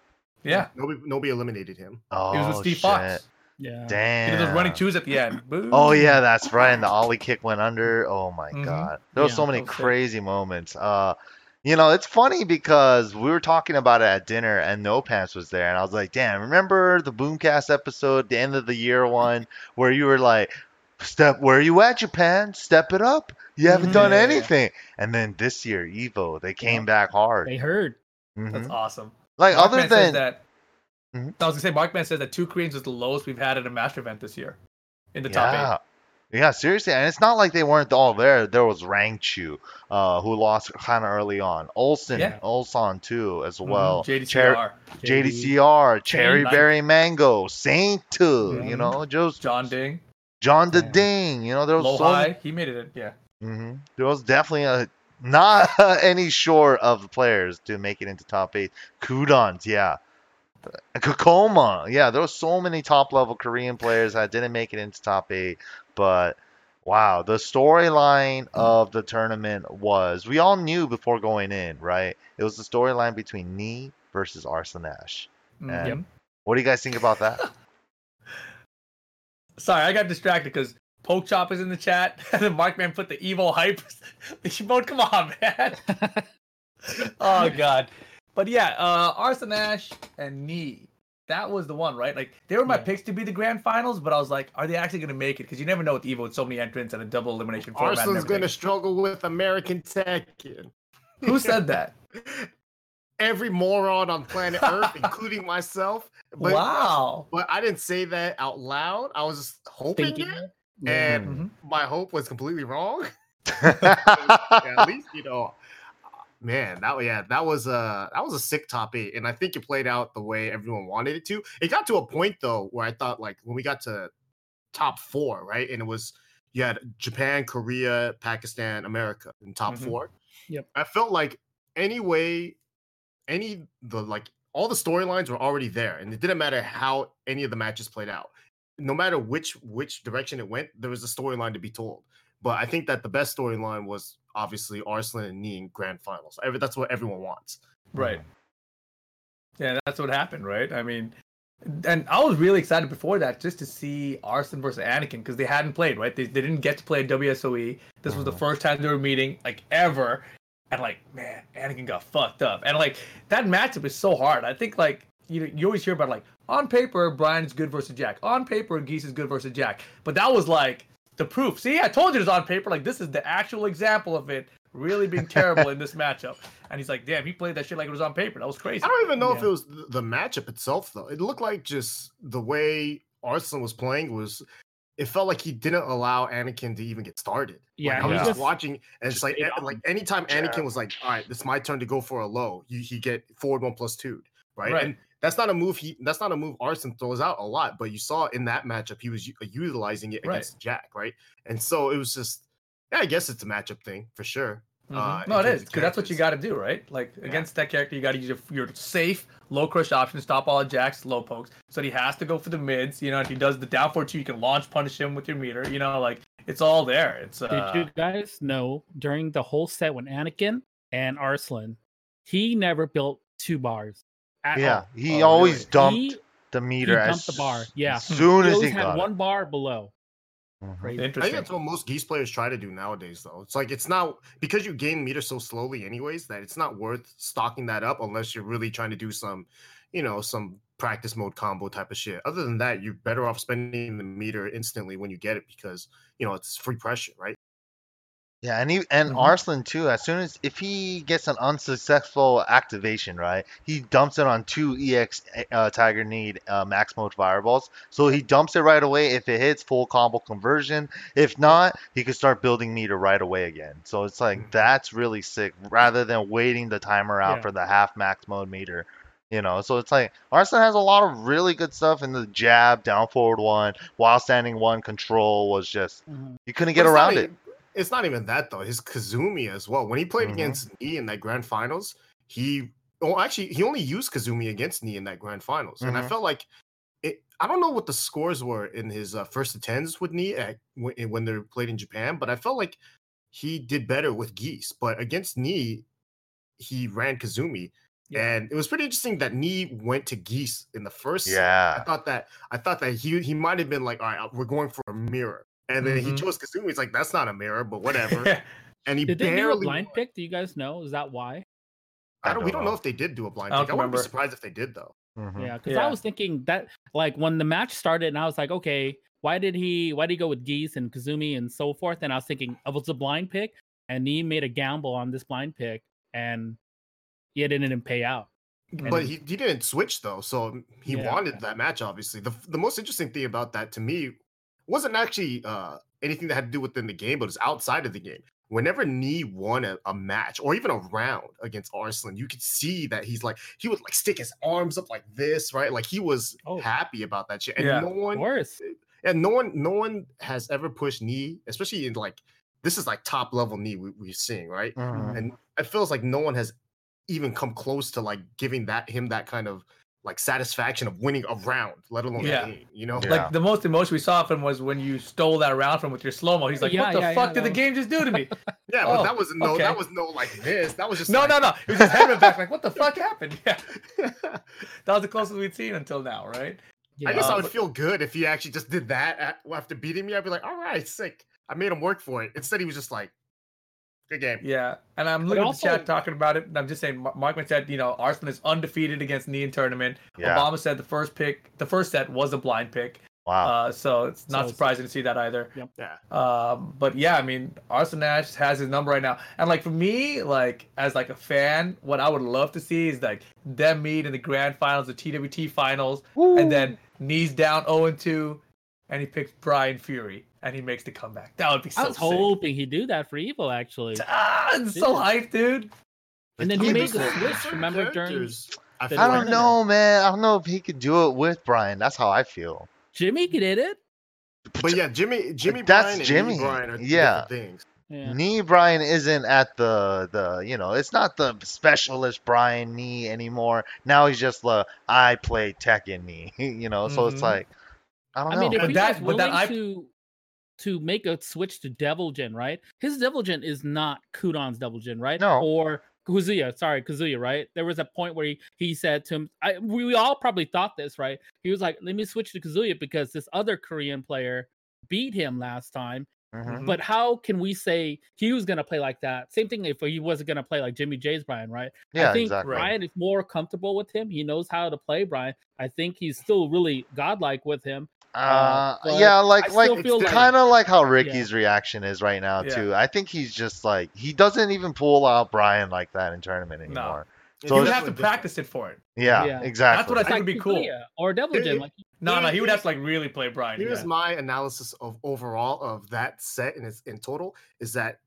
Yeah, Nobody, nobody eliminated him. Oh, he was with Steve shit. Fox. Yeah. He Damn. did those running twos at the end. Boom. Oh yeah, that's right. And the ollie kick went under. Oh my Mhm. god, there were Yeah, so many that was sick. crazy moments. Uh, you know, it's funny because we were talking about it at dinner, and No Pants was there, and I was like, "Damn, remember the Boomcast episode, the end of the year one, where you were like, step, where are you at, Japan? Step it up. You haven't Mhm. done Yeah, yeah, yeah. anything." And then this year, Evo, they came Yeah. back hard. They heard. Mhm. That's awesome. Like Markman other says than that. Mhm. I was gonna say Markman says that two Koreans was the lowest we've had at a master event this year, in the top eight. Yeah, seriously, and it's not like they weren't all there. There was Rangchu, uh, who lost kind of early on. Ulsan, Yeah. Ulsan too, as Mhm, well. JDCR, JDCR, Cherry Berry Mango, Saint, you Mhm. know, just John Ding, John the Yeah. Ding. You know, there was Low so High. He made it. Yeah. hmm there was definitely a not any short of the players to make it into top eight. Qudans, yeah. Kokoma, yeah, there was so many top level Korean players that didn't make it into top eight, but Wow, the storyline of the tournament was we all knew before going in, right? It was the storyline between Knee versus Arslan Ash. Mhm. And Yep. what do you guys think about that? Sorry, I got distracted because Poke Chop is in the chat, and then Markman put the evil hype. Come on, man. oh god. But yeah, uh Arslan Ash and Knee. That was the one, right? Like they were my Yeah. picks to be the grand finals, but I was like, are they actually gonna make it? Because you never know with Evo with so many entrants and a double elimination format. and Arslan's going to struggle with American Tekken. Who said that? Every moron on planet Earth, including myself. But, wow. but I didn't say that out loud. I was just hoping Thinking it, it. and Mhm. my hope was completely wrong. Yeah, at least you know, man. That yeah, that was a that was a sick top eight, and I think it played out the way everyone wanted it to. It got to a point though where I thought like when we got to top four, right, and it was you had Japan, Korea, Pakistan, America in top Mhm. four. Yep. I felt like any way, any the like all the storylines were already there, and it didn't matter how any of the matches played out. No matter which which direction it went, there was a storyline to be told. But I think that the best storyline was obviously Arslan and Knee in grand finals. That's what everyone wants. Right. Yeah, that's what happened, right? I mean, and I was really excited before that just to see Arslan versus Anakin because they hadn't played, right? They, they didn't get to play at WSOE. This was the Mhm. first time they were meeting, like ever. And like, man, Anakin got fucked up. And like that matchup is so hard. I think like you you always hear about like on paper Brian's good versus Jack. On paper Geese is good versus Jack. But that was like the proof. See, I told you it was on paper. Like this is the actual example of it really being terrible in this matchup. And he's like, damn, he played that shit like it was on paper. That was crazy. I don't even know if it was the matchup itself though. It looked like just the way Arslan was playing was. It felt like he didn't allow Anakin to even get started. Yeah, like, I was just- just watching, and it's just like a- like anytime Anakin jab. was like, "All right, it's my turn to go for a low," you he get forward one plus two, right? Right. And that's not a move. He that's not a move Arslan throws out a lot, but you saw in that matchup he was u- utilizing it Right. against Jack, right? And so it was just, yeah, I guess it's a matchup thing for sure. Mhm. uh, no, in it terms is of because that's what you got to do, right? Like against that character, you got to use your, your safe, low crush option to stop all of Jack's low pokes. So he has to go for the mids. You know, if he does the down four two, you can launch punish him with your meter. You know, like it's all there. It's uh, Did you guys know during the whole set when Anakin and Arslan, he never built two bars. At yeah, all. he Oh, always really? dumped He, the he meter dumped as the bar. Yeah. as soon he as always he had got one it. bar below. Mhm. Crazy. I think that's what most geese players try to do nowadays, though. It's like it's not because you gain meter so slowly, anyways, that it's not worth stocking that up unless you're really trying to do some, you know, some practice mode combo type of shit. Other than that, you're better off spending the meter instantly when you get it because you know it's free pressure, right? Yeah, and he and Mhm. Arslan too. As soon as if he gets an unsuccessful activation, right, he dumps it on two EX uh, Tiger Need uh, max mode fireballs. So he dumps it right away. If it hits full combo conversion, if not, he could start building meter right away again. So it's like Mhm. that's really sick. Rather than waiting the timer out Yeah. for the half max mode meter. You know, so it's like Arslan has a lot of really good stuff in the jab, down forward one, while standing one control was just Mhm. you couldn't get around it. It's not even that though. His Kazumi as well. When he played Mhm. against Knee in that grand finals, he well actually he only used Kazumi against Knee in that grand finals, and I Mhm. felt like it. I don't know what the scores were in his uh, first attends with Knee at, when, when they played in Japan, but I felt like he did better with Geese. But against Knee, he ran Kazumi, Yeah. and it was pretty interesting that Knee went to Geese in the first. set. I Yeah. thought that I thought that he he might have been like, all right, we're going for a mirror, and then he Mhm. chose Kazumi. He's like that's not a mirror, but whatever. and he Did they do a blind won. pick? Do you guys know? Is that why? I don't, we don't know if they did do a blind I don't pick. I wouldn't be surprised if they did though. Mhm. Yeah, because Yeah. I was thinking that like when the match started, and I was like, okay, why did he why did he go with Geese and Kazumi and so forth? And I was thinking oh, it was a blind pick, and he made a gamble on this blind pick, and yeah, it didn't pay out. But he, he didn't switch though, so he Yeah. wanted that match. Obviously, the the most interesting thing about that to me wasn't actually uh, anything that had to do within the game, but it was outside of the game. Whenever Knee won a, a match or even a round against Arslan, you could see that he's like he would like stick his arms up like this, right? Like he was Oh. happy about that shit. And Yeah. no one Worse. and no one no one has ever pushed knee especially in like this is like top level knee we, we're seeing right Mhm. and it feels like no one has even come close to like giving that him that kind of like satisfaction of winning a round, let alone Yeah. a game. You know, Yeah. Like the most emotion we saw from was when you stole that round from with your slow mo. He's like, Yeah, "What the yeah, fuck yeah, did the that game just do to me?" yeah, Oh, but that was no, okay. that was no like this. That was just no, like, no, no. He was just head back, like, "What the fuck happened?" Yeah, that was the closest we'd seen until now, right? I guess Uh, I would but- feel good if he actually just did that at, after beating me. I'd be like, all right, sick. I made him work for it. Instead, he was just like, good game. Yeah, and I'm looking also- at the chat talking about it. And I'm just saying, Mar- Markman said, you know, Arslan is undefeated against knee in tournament. Yeah. Obama said the first pick, the first set was a blind pick. Wow. Uh, so it's not So- surprising to see that either. Yep. Yeah. Um, but yeah, I mean, Arslan Ash has his number right now, and like for me, like as like a fan, what I would love to see is like them meet in the grand finals, the TWT finals, and then knees down 0 2, and he picks Brian Fury, and he makes the comeback. That would be so I was sick. hoping he'd do that for Evil actually. Ah, it's so hyped, dude. And then I he made the switch, remember, during I I don't know, man. I don't know if he could do it with Brian. That's how I feel. Jimmy could did it. But yeah, Jimmy, Jimmy, that's Bryan and Jimmy. Jimmy Bryan are Yeah. things. Yeah. Knee Brian isn't at the the you know it's not the specialist Brian knee anymore. Now he's just the I play Tekken knee, you know. So it's Mhm. like I don't I know. mean, if But he that- was but that I- to to make a switch to Devil Jin, right? His Devil Jin is not Qudan's Devil Jin, right? No. Or Kazuya, sorry, Kazuya, right? There was a point where he, he said to him, I, we, we all probably thought this, right? He was like, let me switch to Kazuya because this other Korean player beat him last time. Mhm. But how can we say he was going to play like that? Same thing if he wasn't going to play like Jimmy J's Brian, right? Yeah, I think exactly. Brian is more comfortable with him. He knows how to play Brian. I think he's still really godlike with him. Uh, yeah, like like like kind of like how Ricky's reaction is right now Yeah. too. I think he's just like he doesn't even pull out Brian like that in tournament anymore. It's So he would have to practice it for it. Yeah, Yeah. exactly. That's what I think like would be cool. Kazuya Or double Here- Jin. Like No, no, he would have to like really play Brian. Here's yeah. my analysis of overall of that set and its in total is that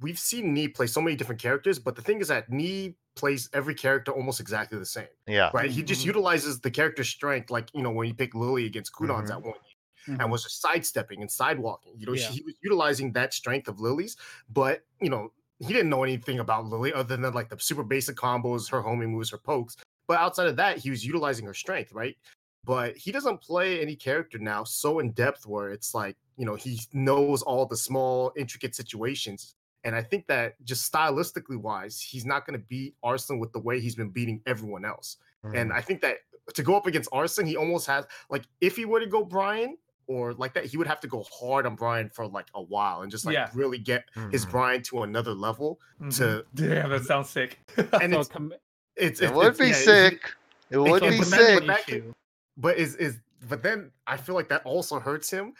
we've seen Knee play so many different characters, but the thing is that Knee plays every character almost exactly the same, yeah, right? He just Mhm. utilizes the character strength, like you know when you pick Lily against Qudans at one Mhm. and was just sidestepping and sidewalking. You know, Yeah. she, he was utilizing that strength of Lily's, but you know he didn't know anything about Lily other than like the super basic combos, her homing moves, her pokes. But outside of that, he was utilizing her strength, right? But he doesn't play any character now so in depth where it's like you know he knows all the small intricate situations. And I think that just stylistically wise, he's not going to beat Arslan with the way he's been beating everyone else. And Mhm. I think that to go up against Arslan, he almost has like if he were to go Brian or like that, he would have to go hard on Brian for like a while and just like Yeah. really get his Mhm. Brian to another level. Mhm. to- Damn, that sounds sick. And it's com- it's it it's, would it's- be yeah, sick. It would so- be but then- sick. but that But is is but then I feel like that also hurts him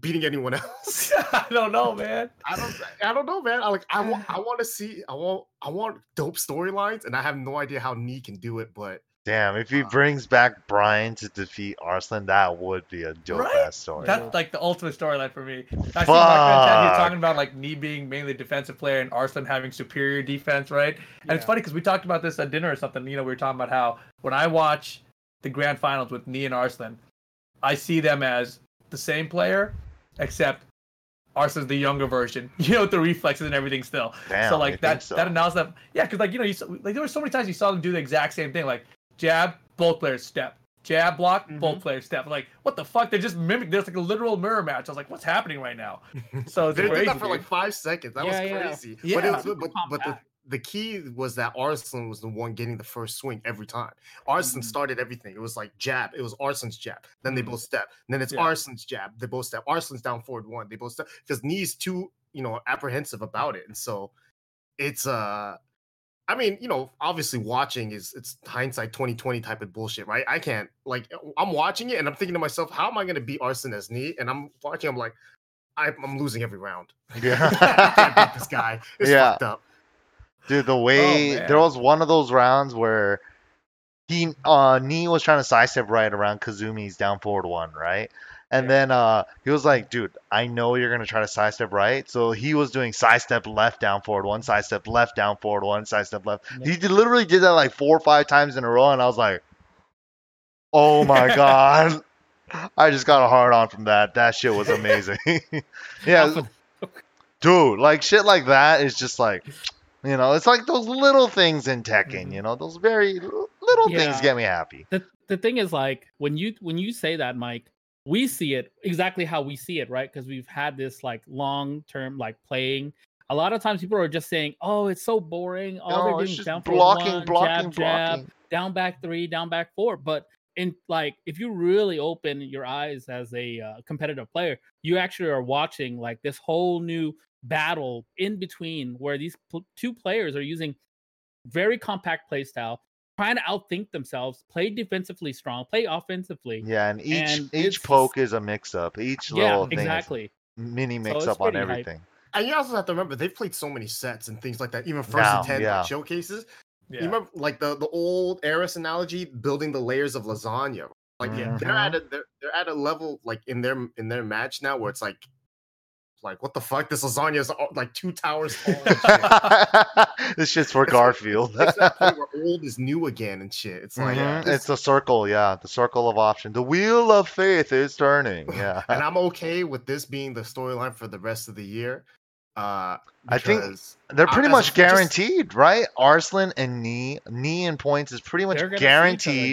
beating anyone else. I don't know, man. I don't I don't know, man. I like I want I want to see I want I want dope storylines and I have no idea how Knee can do it, but Damn, if he Uh, brings back Brian to defeat Arslan, that would be a dope Right? ass story. That's like the ultimate storyline for me. I see Mark Fuck. he's talking about like me being mainly a defensive player and Arslan having superior defense, right? And it's funny because we talked about this at dinner or something. You know, we were talking about how when I watch the grand finals with Knee and Arslan, I see them as the same player, except Arslan's the younger version. You know, with the reflexes and everything still. Damn, so like think that so? that announced that yeah, because like you know you saw, like there were so many times you saw them do the exact same thing like jab both players step jab block both Mm-hmm. players step like what the fuck they just mimic there's like a literal mirror match I was like what's happening right now so it's they crazy did that for like five seconds. That Yeah, was yeah. crazy. But, Yeah. it was, but, but the, Compact. The key was that Arslan was the one getting the first swing every time. Arslan Mhm. started everything. It was like jab. It was Arslan's jab. Then they Mhm. both step. then it's Yeah. Arslan's jab. They both step. Arslan's down forward one. They both step because Knee's too, you know, apprehensive about it. And so it's uh I mean, you know, obviously watching is it's hindsight 2020 type of bullshit, right? I can't like I'm watching it and I'm thinking to myself, how am I gonna beat Arslan as knee? And I'm watching, I'm like, I, I'm losing every round. I can't beat this guy. It's Yeah. fucked up. Dude, the way man. there was one of those rounds where he uh Knee was trying to sidestep right around Kazumi's down forward one, right? And Yeah. then uh he was like, dude, I know you're gonna try to sidestep right. So he was doing sidestep left down forward one, sidestep left down forward one, sidestep left. Yeah. He literally did that like four or five times in a row, and I was like, Oh my god. I just got a hard on from that. That shit was amazing. yeah, dude like shit like that is just like you know it's like those little things in tekken Mhm. you know those very little things get me happy. the the thing is like when you when you say that mike we see it exactly how we see it right because we've had this like long term like playing a lot of times people are just saying oh it's so boring all No, they're doing is down blocking, one, blocking, jab, jab, blocking. down back three down back four but in like if you really open your eyes as a uh, competitive player you actually are watching like this whole new battle in between where these pl- two players are using very compact play style trying to outthink themselves play defensively strong play offensively Yeah, and each And each poke is a mix up. Each yeah little thing exactly is mini mix it's up on pretty hype. everything. And you also have to remember they've played so many sets and things like that. Even first Now, and ten yeah. like, showcases. Yeah. You remember like the the old Aris analogy, building the layers of lasagna. Like Yeah. they're at mm-hmm. a they're, they're at a level like in their in their match now where it's like like what the fuck this lasagna is like two towers tall. shit. this shit's for It's- Garfield. it's to that point where old is new again and shit. It's like Mhm, this- It's a circle, yeah. The circle of option. The wheel of faith is turning. Yeah. and I'm okay with this being the storyline for the rest of the year. Uh, I think They're pretty as much a- just- guaranteed, right? Arslan and Knee, Knee in points is pretty much They're gonna see each other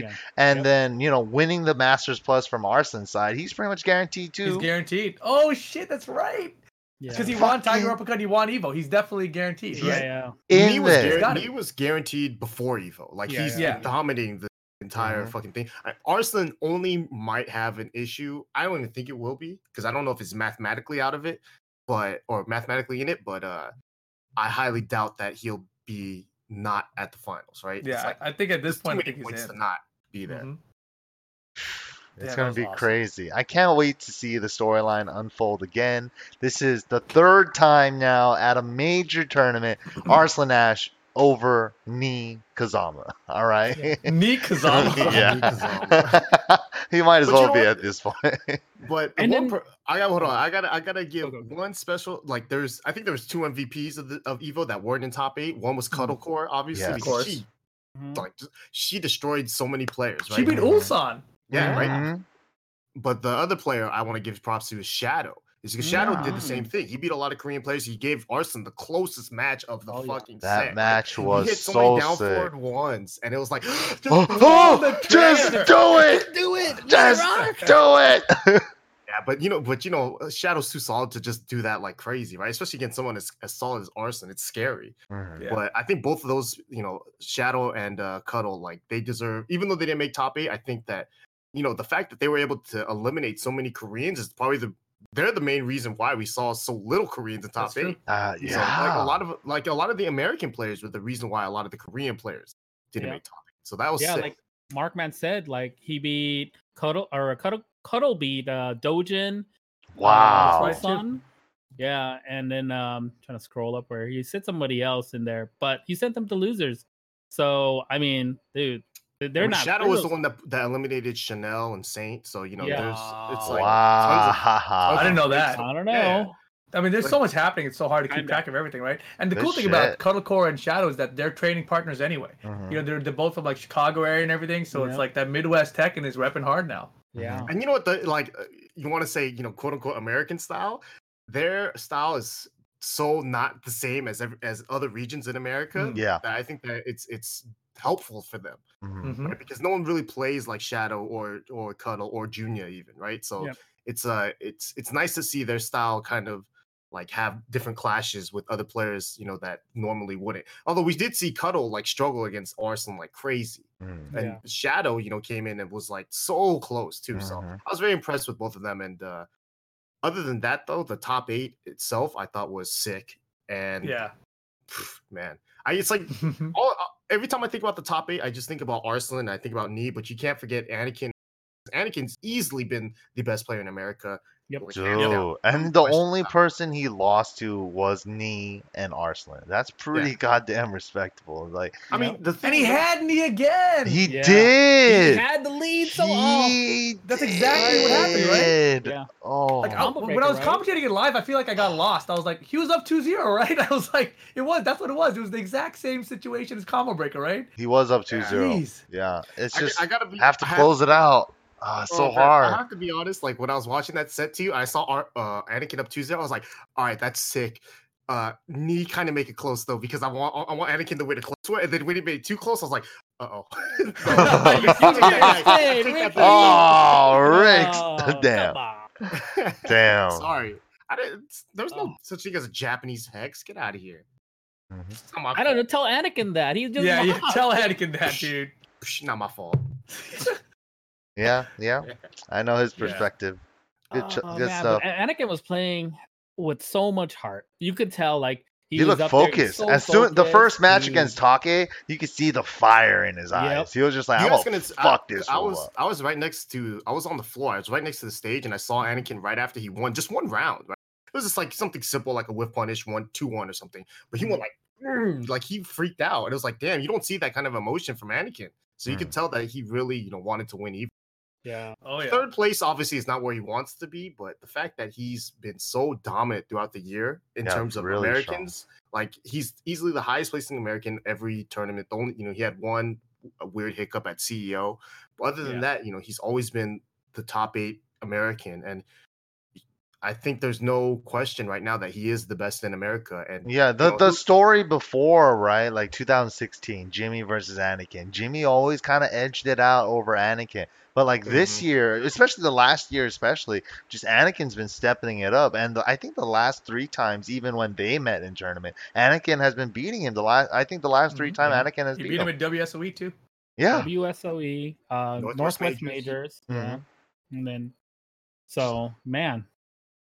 guaranteed. And Yep. then, you know, winning the Masters Plus from Arslan's side, he's pretty much guaranteed He's too. guaranteed. Oh shit, that's right. yeah Because he won Tiger Fucking- Uppercut, he won Evo. He's definitely guaranteed. yeah Right? yeah in Knee was, this. Got. Knee was guaranteed before Evo. Like Yeah, he's yeah. dominating the entire Mhm. fucking thing. I- Arslan only might have an issue. I don't even think it will be because I don't know if it's mathematically out of it, but or mathematically in it. But uh I highly doubt that he'll be not at the finals. Right? Yeah, like, I I think at this point, I think he's in. to not be there. Mhm. It's Yeah, gonna be awesome. crazy. I can't wait to see the storyline unfold again. This is the third time now at a major tournament, Arslan Ash over Knee Kazama. All right. Neat Kazama. yeah. he might as But you well know be what? at this point. But And one then- per, I got hold on. I gotta I gotta give go, go. one special like there's I think there was two MVPs of the of Evo that weren't in top eight. One was Mm-hmm. Cuddlecore, obviously, Yeah. Of course. she Mhm. like she destroyed so many players, right? She beat Mhm. Ulsan. yeah, right. Mhm. But the other player I want to give props to is Shadow. Is because Shadow did the same thing. He beat a lot of Korean players. He gave Arslan the closest match of the Oh, fucking That set. match Like, was he hit so, so many down sick. forward ones, and it was like, just Oh, oh, just do it! do it, Just do it! Yeah, but you know, but you know, uh, Shadow's too solid to just do that like crazy, right? Especially against someone as, as solid as Arslan. It's scary. Mhm. Yeah. But I think both of those, you know, Shadow and uh, Cuddle, like they deserve, even though they didn't make top eight, I think that, you know, the fact that they were able to eliminate so many Koreans is probably the they're the main reason why we saw so little Koreans in top eight. Uh, So, like yeah. a lot of like a lot of the American players were the reason why a lot of the Korean players didn't Yeah. make top eight. So that was yeah sick. like markman said like he beat cuddle or cuddle cuddle beat uh dojin wow. right, too. Yeah and then um trying to scroll up where he said somebody else in there but he sent them to losers so i mean dude they're I mean, not Shadow they're was the one that, that eliminated Chanel and Saint. So you know, Yeah. there's it's Wow. like wow. I didn't know that. i don't know Yeah. I mean, there's so much happening. It's so hard to keep track of everything, right? And the cool thing shit. about Cuddlecore and Shadow is that they're training partners anyway. Mhm. You know, they're, they're both from like Chicago area and everything. So Yeah. it's like that Midwest tech and is repping hard now. yeah And you know what? The like, uh, you want to say, you know, quote unquote American style. Their style is so not the same as as other regions in America. Mm. Yeah. That I think that it's it's helpful for them, Mhm. Mhm. right? Because no one really plays like Shadow or or Cuddle or Junior even, right? So Yep. it's uh it's it's nice to see their style kind of like have different clashes with other players, you know, that normally wouldn't. Although we did see Cuddle like struggle against Arslan like crazy Mhm. and Yeah. Shadow, you know, came in and was like so close too. So Mhm. I was very impressed with both of them. And uh other than that, though, the top eight itself I thought was sick. And Yeah. pff, man, I it's like all uh, every time I think about the top eight, I just think about Arslan, I think about Knee, but you can't forget Anakin. Anakin's easily been the best player in America. Yep. like, hands. Dude. And the only person he lost to was Knee and Arslan. That's pretty goddamn respectable. Like I mean, the thing and he about- had me again. he Yeah. did. he had the lead so off He That's exactly what happened, right? Yeah. Oh. Like I, when I was right? commentating it live, I feel like I got lost. I was like, he was up 2-0, right? I was like, it was. That's what it was. It was the exact same situation as Combo Breaker, right? he was up Yeah. 2-0. Jeez. Yeah. It's I, just I gotta be, have to I close it out. It's so Oh, man, I have to be honest. Like when I was watching that set to you, I saw Ar- uh, Anakin up 2 0. I was like, all right, that's sick. uh knee kind of make it close though because I want I want Anakin to win a close one, and then when he made it too close, I was like, uh oh. Oh, Rick. Oh, Damn. Damn. Sorry, I didn't. There's no Oh. such thing as a Japanese hex. Get out of here. Mhm. It's not my I don't know. Tell Anakin that He's just Yeah, yeah. Tell Anakin that, dude. Psh, Not my fault. Yeah, yeah. I know his Yeah. perspective. Good, ch- Oh, good man, stuff. Anakin was playing with so much heart. You could tell, like he, He, was looked up there, he was focused. so as soon the first match He- against Take, you could see the fire in his eyes. He was just like, "I'm gonna gonna fuck I, this I was up." I was right next to I was on the floor. I was right next to the stage, and I saw Anakin right after he won just one round. Right? It was just like something simple, like a whiff punish, one two one or something. But he went like "Mm," like he freaked out. It was like, damn, you don't see that kind of emotion from Anakin. So you Mm. could tell that he really you know wanted to win. Even Yeah. Oh yeah. third place obviously is not where he wants to be, but the fact that he's been so dominant throughout the year in Yeah, terms of really strong. Americans, like he's easily the highest placing American every tournament. The only you know he had one a weird hiccup at CEO, but other than Yeah. that, you know he's always been the top eight American, and I think there's no question right now that he is the best in America. And Yeah, the know, the story before, right? Like 2016, Jimmy versus Anakin. Jimmy always kind of edged it out over Anakin. But like this Mhm. year, especially the last year, especially, just Anakin's been stepping it up. And the, I think the last three times, even when they met in tournament, Anakin has been beating him. The last, I think, the last three Mhm, times mhm. Anakin has You beat beat him him. at WSOE too. Yeah, WSOE, uh, Northwest Northwest, Majors. Majors. Mhm. Yeah. And then, so man,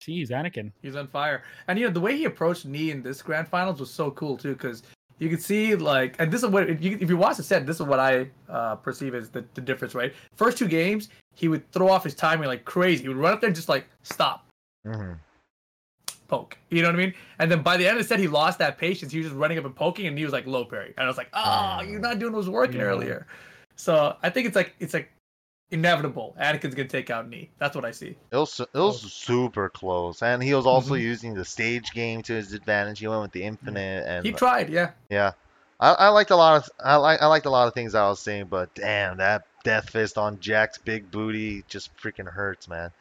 geez, Anakin. He's on fire. And you know the way he approached knee in this grand finals was so cool too, because you could see like, and this is what if you, if you watch the set, this is what I uh, perceive as the, the difference, right? First two games, he would throw off his timing like crazy. He would run up there and just like stop, hmm poke. You know what I mean? And then by the end of the set, he lost that patience. He was just running up and poking, and he was like low parry. And I was like, oh, you're not doing what was working Yeah. earlier. So I think it's like it's like inevitable. Anakin's gonna take out knee. That's what I see. it was it was super close, and he was also Mhm. using the stage game to his advantage. He went with the infinite, and He tried, yeah. Yeah, I, I liked a lot of I like I liked a lot of things I was seeing, but damn, that death fist on Jack's big booty just freaking hurts, man.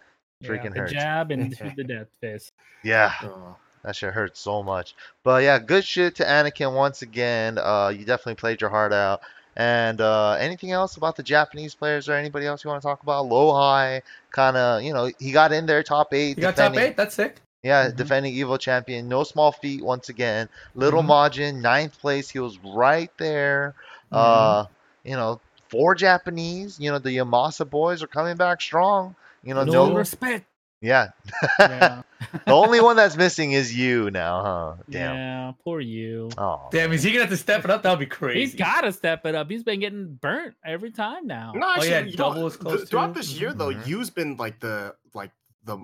Yeah, Freaking the hurts. jab into the death fist. Yeah, uh, that shit hurts so much. But yeah, good shit to Anakin once again. Uh, you definitely played your heart out. And uh, anything else about the Japanese players or anybody else you want to talk about? Lowhigh, kind of, you know, he got in there top eight. You got top eight. That's sick. Yeah, Mhm. defending Evo champion. No small feat once again. Little Mhm. Majin, ninth place. He was right there. Mm-hmm. Uh, you know, four Japanese. You know, the Yamasa boys are coming back strong. You know, no, no, respect. Yeah. Yeah. the only one that's missing is you now, huh? Damn. yeah, poor you. Oh. Damn, is he gonna have to step it up? That'll be crazy. He's got to step it up. He's been getting burnt every time now. No, actually, yeah, you know, double is th- close throughout too. this year though, Mhm. you've been like the like the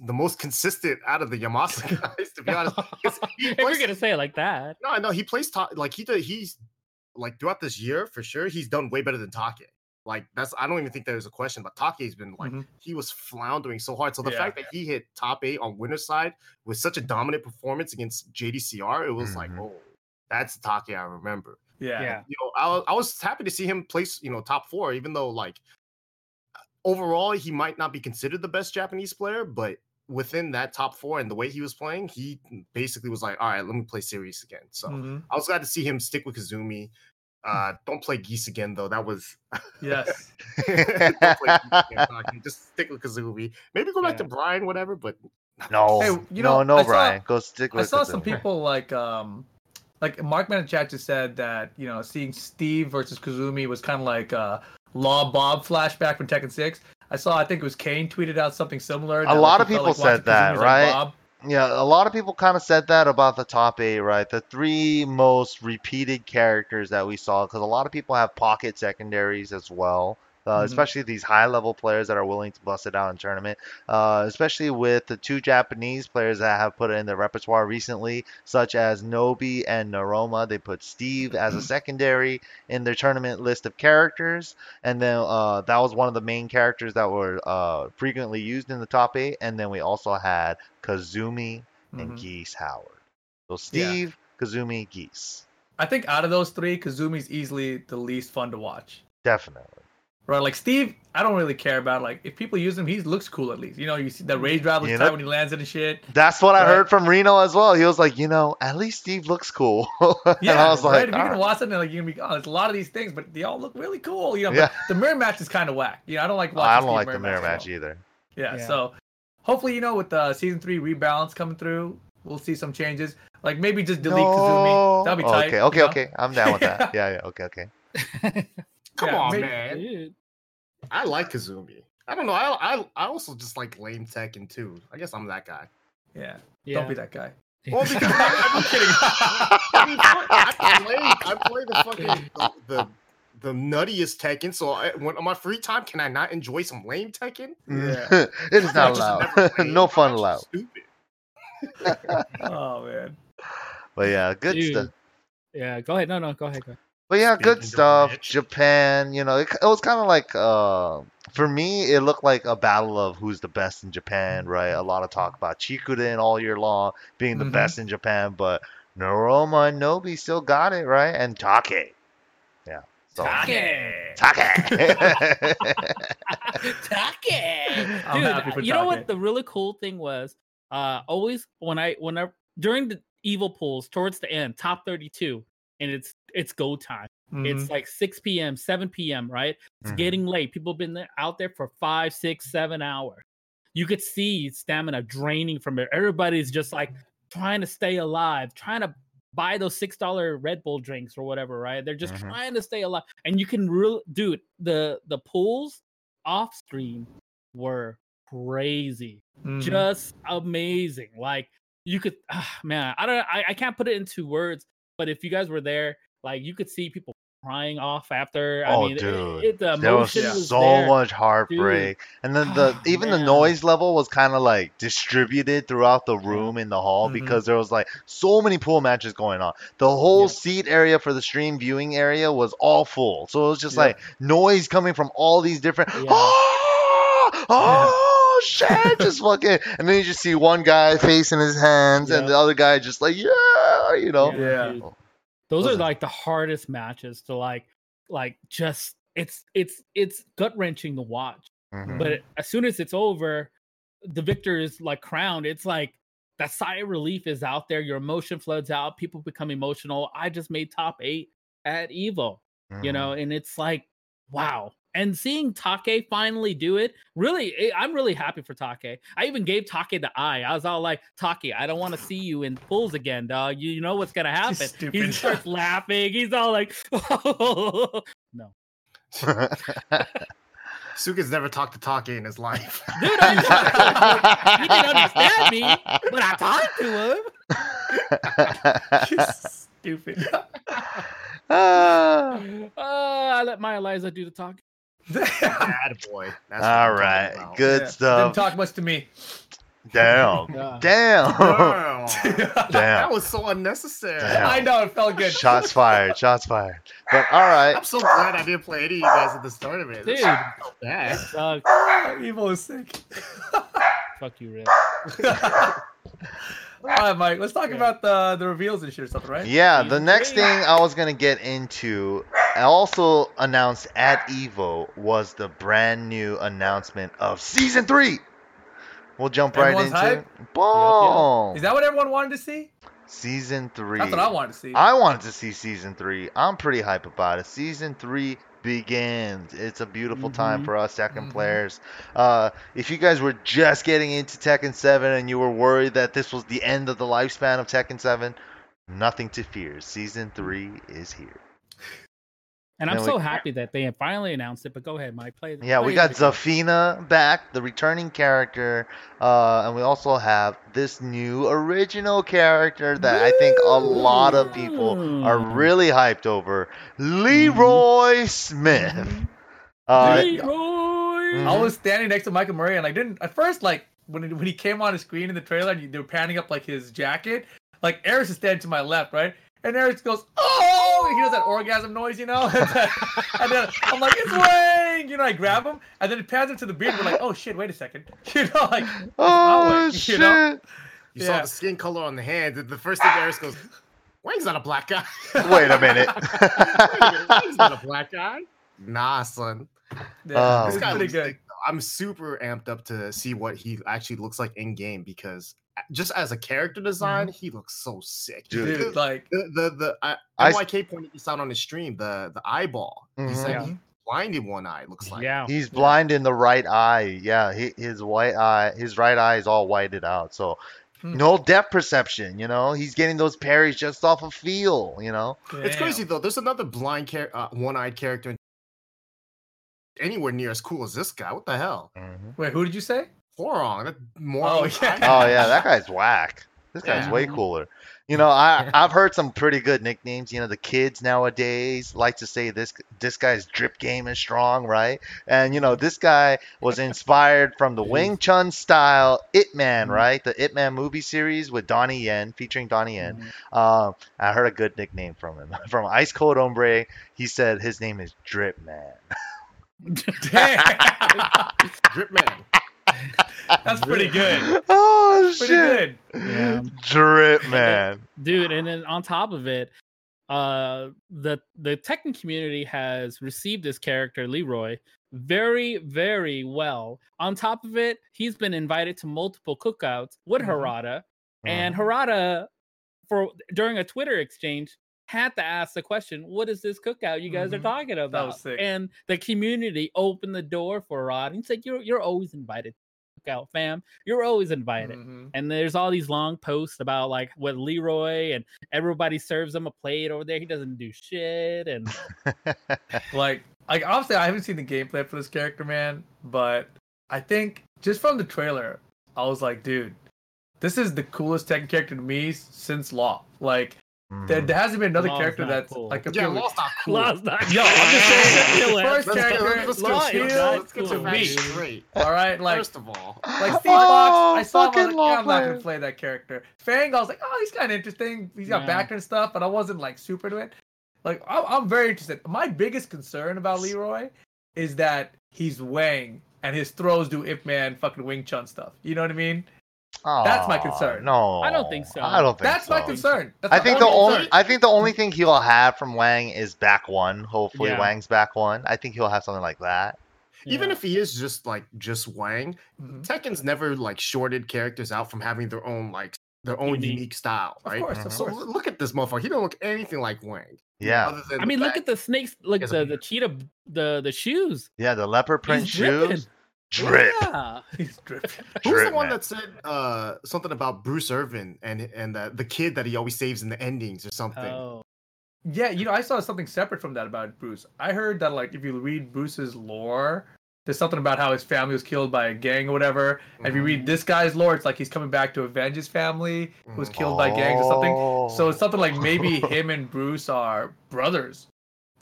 the most consistent out of the Yamasa guys. To be honest. he if you're gonna say it like that, no, no, he plays top. Like he did, he's like throughout this year for sure. He's done way better than Take. Like that's I don't even think there's a question. But Take's been like Mhm. he was floundering so hard. So the Yeah. fact that he hit top eight on winner's side with such a dominant performance against JDCR, it was like, Mhm. oh, that's the Take I remember Yeah. yeah, you know, I, was- I was happy to see him place, you know, top four, even though like overall he might not be considered the best Japanese player, but within that top four and the way he was playing, he basically was like, all right, let me play serious again. So Mhm. I was glad to see him stick with Kazumi. Uh, don't play Geese again though. That was Yes. don't play Geese again, Just stick with Kazumi. Maybe go back Yeah. to Brian, whatever. But No, Hey, you no, know, no, I saw- Brian. Go stick with I with saw some people like um like Markman in chat just said that you know seeing Steve versus Kazumi was kind of like a Law Bob flashback from Tekken Six. I saw I think it was Kane tweeted out something similar. A lot of people like said that, Kazumi was like right? Bob. Yeah, a lot of people kind of said that about the top eight, right? The three most repeated characters that we saw, because a lot of people have pocket secondaries as well. Uh, Mhm. Especially these high-level players that are willing to bust it out in tournament. Uh, especially with the two Japanese players that have put it in their repertoire recently, such as Nobi and Noroma. They put Steve as a secondary in their tournament list of characters, and then uh, that was one of the main characters that were uh, frequently used in the top eight. And then we also had Kazumi and Mhm. Geese Howard. So Yeah. Steve, Kazumi, Geese. I think out of those three, Kazumi's easily the least fun to watch. Definitely. Right, like Steve, I don't really care about like if people use him, he looks cool at least. You know, you see the rage drive looks You tight when he lands it and shit. That's what I heard from Reno as well. He was like, you know, at least Steve looks cool. and Yeah, I was right. like, If you "All can right." watch something like you're gonna be, oh, there's a lot of these things, but they all look really cool. You know, Yeah. but the mirror match is kind of whack. You know, I don't like watching. I don't Steve like the mirror at match either. Yeah, Yeah. so hopefully, you know, with the season three rebalance coming through, we'll see some changes. Like maybe just delete Kazumi. That'll be tight. Okay, okay, you know? okay. I'm down with that. Yeah, yeah. Okay, okay. Come Yeah, on, man. Dude. I like Kazumi. I don't know. I I, I also just like lame Tekken too. I guess I'm that guy. Yeah. Yeah. Don't be that guy. Well, because I, I'm kidding. I, mean, I play I play the fucking the, the the nuttiest Tekken. So I, when on my free time, can I not enjoy some lame Tekken? Yeah. it is not allowed. no fun allowed. Stupid. Oh man. But yeah, good Dude. stuff. Yeah, go ahead. No, no, go ahead. Go ahead. But yeah, good Speaking of stuff. which- Japan, you know, it, it was kind of like uh for me, it looked like a battle of who's the best in Japan, right? A lot of talk about Chikuden all year long being the Mhm. best in Japan, but Noroma and Nobi still got it, right? And Take. Yeah. So Take. Take. Take. Dude, you know what the really cool thing was? Uh always when I when I during the evil pools towards the end, top 32, and it's it's go time. Mhm. It's like 6 p.m., 7 p.m., right? It's Mhm. getting late. People have been there, out there for five, six, seven hours. You could see stamina draining from it. Everybody's just like trying to stay alive, trying to buy those six dollar Red Bull drinks or whatever, right? They're just Mhm. trying to stay alive. And you can really dude, the the pools off stream were crazy Mhm. just amazing. Like you could, ah, man, I don't, I, I can't put it into words, but if you guys were there, like you could see people crying off after. I Oh, mean, dude. it, the There was was so there. much heartbreak, and then the Oh, even the noise level was kind of like distributed throughout the room in the hall Mhm. because there was like so many pool matches going on. The whole Yeah. seat area for the stream viewing area was all full, so it was just Yeah. like noise coming from all these different. Yeah. Oh, oh shit! just fucking, and then you just see one guy facing his hands, and the other guy just like yeah, you know. Yeah. Those are like the hardest matches to like, like just it's it's it's gut wrenching to watch. Mhm. But as soon as it's over, the victor is like crowned. It's like that sigh of relief is out there. Your emotion floods out. People become emotional. I just made top eight at Evo. you Mhm. know and it's like wow and seeing take finally do it really eh, i'm really happy for take i even gave take the eye i was all like take i don't want to see you in pools again dog you know what's gonna happen he starts laughing he's all like no Suka's never talked to Take in his life. dude I to him. he didn't understand me but i talked to him Stupid. Ah. uh, i let my eliza do the talk Bad boy. That's what All I'm talking right, about. good Yeah, stuff. Didn't talk much to me. Damn, Yeah. damn, Girl, damn. that was so unnecessary. Damn. I know it felt good. Shots fired, shots fired. But all right, I'm so glad I didn't play any of you guys at this tournament. This Dude. is so bad. Dog, Evo is sick. fuck you Rick. All right, Mike. Let's talk Yeah. about the the reveals and shit or something, right? yeah, the next thing I was gonna get into, also announced at Evo, was the brand new announcement of season three. We'll jump right Everyone's into hype? it. Boom! Is that what everyone wanted to see? Season three. That's what I wanted to see. I wanted to see season three. I'm pretty hype about it. Season three begins. It's a beautiful time Mhm. for us Tekken Mhm. players. Uh, if you guys were just getting into Tekken 7 and you were worried that this was the end of the lifespan of Tekken 7, nothing to fear. Season three is here. And I'm Then so we- happy that they have finally announced it. But go ahead, Mike. Play. Yeah, play we got again. Zafina back, the returning character, uh, and we also have this new original character that I think a lot of people are really hyped over. Leroy Smith. Uh, Leroy. Mhm. I was standing next to Michael Murray, and I didn't at first like when when he came on the screen in the trailer, and they were panning up like his jacket. Like Aris is standing to my left, right? And Eric goes, "Oh!" And he does that orgasm noise, you know. and, then, I'm like, "It's Wayne!" You know, I grab him, and then it pans him to the beard. We're like, "Oh shit! Wait a second. You know, like, oh, Wayne, shit. you know? You saw the skin color on the hand. The- The first thing Eric goes, Wayne's not a black guy. Wait a minute. Wayne's not a black guy. nah, son. Yeah, Uh, This it's guy pretty looks good. Sick, though. I'm super amped up to see what he actually looks like in game because just as a character design, he looks so sick. Dude. Mm-hmm. Dude, like the the, the uh, I s- NYK pointed this out on his stream. The the eyeball. He Mhm. said Yeah. he blind in one eye. Looks like. yeah. He's blind in the right eye. Yeah, he, his white eye, his right eye is all whited out. So Hmm. no depth perception. You know, he's getting those parries just off of feel. You know. It's crazy though. There's another blind char- uh, one-eyed character in- anywhere near as cool as this guy. What the hell? Wait, who did you say? Hwoarang. That more. Oh, yeah. Oh yeah, that guy's whack. This guy's Yeah. way cooler. You know, I I've heard some pretty good nicknames. You know, the kids nowadays like to say this this guy's drip game is strong, right? And you know, this guy was inspired from the Wing Chun style It Man, Mhm. right? The It Man movie series with Donnie Yen, featuring Donnie Yen. Mhm. Um, I heard a good nickname from him. From Ice Cold Ombre. he said his name is Drip Man. Damn. Drip man. That's pretty good. oh Pretty shit! good. Yeah. Drip Man. dude and then on top of it uh the the Tekken community has received this character leroy very very well on top of it he's been invited to multiple cookouts with Mhm. harada and Mhm. harada for during a twitter exchange had to ask the question what is this cookout you guys Mhm. are talking about and the community opened the door for harada and said you're you're always invited cookout fam you're always invited Mhm. and there's all these long posts about like what Leroy and everybody serves him a plate over there. He doesn't do shit, and Like, like obviously, I haven't seen the gameplay for this character, man. But I think just from the trailer, I was like, dude, this is the coolest Tekken character to me since Law. Like, there, Mhm. there hasn't been another Law's character not that's cool. like a Yeah, pure- Law's not cool. Law's not Yo, I'm just saying, Kill the first Let's get, character, let's Law get Law straight. is is not Let's get cool, the to facts me. straight. All right, like First of all, like Steve Oh, Fox, I saw him. I was fucking like, yeah, I'm not gonna play that character. Feng, I was like, oh, he's kind of interesting. He's got Yeah. backer and stuff, but I wasn't like super into it. Like, I'm, I'm very interested. My biggest concern about Leroy is that he's Wang and his throws do Ip Man fucking Wing Chun stuff. You know what I mean? That's my concern. No, I don't think so. I don't think That's my concern. That's I my think the only concern. I think the only thing he'll have from Wang is back one. Hopefully, Yeah. Wang's back one. I think he'll have something like that. even Yeah. if he is just like just Wang, Mhm. Tekken's never like shorted characters out from having their own like their own Unique. unique, style, Of right? course, Mhm. of So course. l- look at this motherfucker. He don't look anything like Wang. Yeah, Other than I mean, look at the snakes, look has at a the, the cheetah, the the shoes. yeah. The leopard print He's dripping. shoes, drip, Yeah. He's dripping. Who's drip, the one man. that said uh, something about Bruce Irvin and and uh, the kid that he always saves in the endings or something? Oh, Yeah, you know, I saw something separate from that about Bruce. I heard that like if you read Bruce's lore, there's something about how his family was killed by a gang or whatever. And if you Mm-hmm. read this guy's lore, it's like he's coming back to avenge his family who was killed by gangs or something. So it's something like maybe him and Bruce are brothers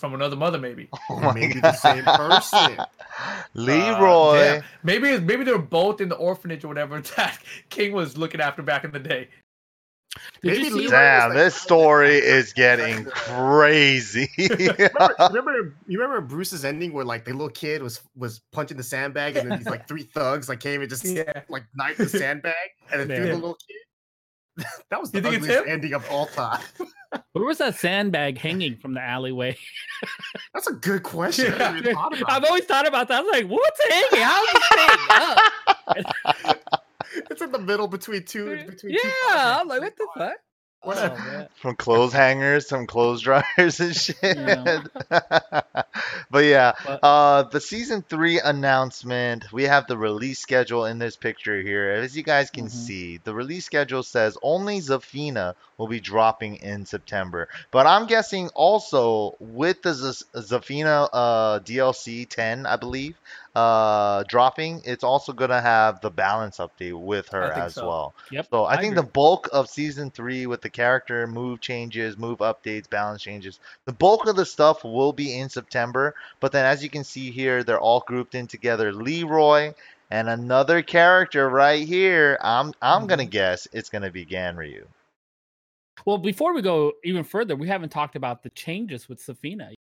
from another mother, maybe. Oh my Maybe the God. same person. Leroy. Uh, yeah. Maybe maybe they're both in the orphanage or whatever that King was looking after back in the day. did Maybe you see? Damn, like- this story is getting crazy. remember, remember, you remember Bruce's ending where like the little kid was was punching the sandbag and then these like three thugs like came and just Yeah. like knifed the sandbag and then threw the little kid. that was the You think it's ugliest him? ending of all time. Where was that sandbag hanging from the alleyway? That's a good question. I never even thought about I've it. always thought about that. I was like, what's hanging? How's it hanging up? It's in the middle between two. Between two Yeah, I'm like, what the fuck? Whatever. Oh. From clothes hangers, some clothes dryers and shit. Yeah. but yeah, But- uh, the season three announcement. We have the release schedule in this picture here. As you guys can Mhm. see, the release schedule says only Zafina will be dropping in September. But I'm guessing also with the Z- Zafina uh, DLC 10, I believe, uh, dropping, it's also gonna have the balance update with her as so. well. Yep. So I, I think agree. the bulk of season three with the character move changes, move updates, balance changes, the bulk of the stuff will be in September. But then, as you can see here, they're all grouped in together. Leroy and another character right here. I'm I'm gonna Mhm. guess it's gonna be Ganryu. Well, before we go even further, we haven't talked about the changes with Zafina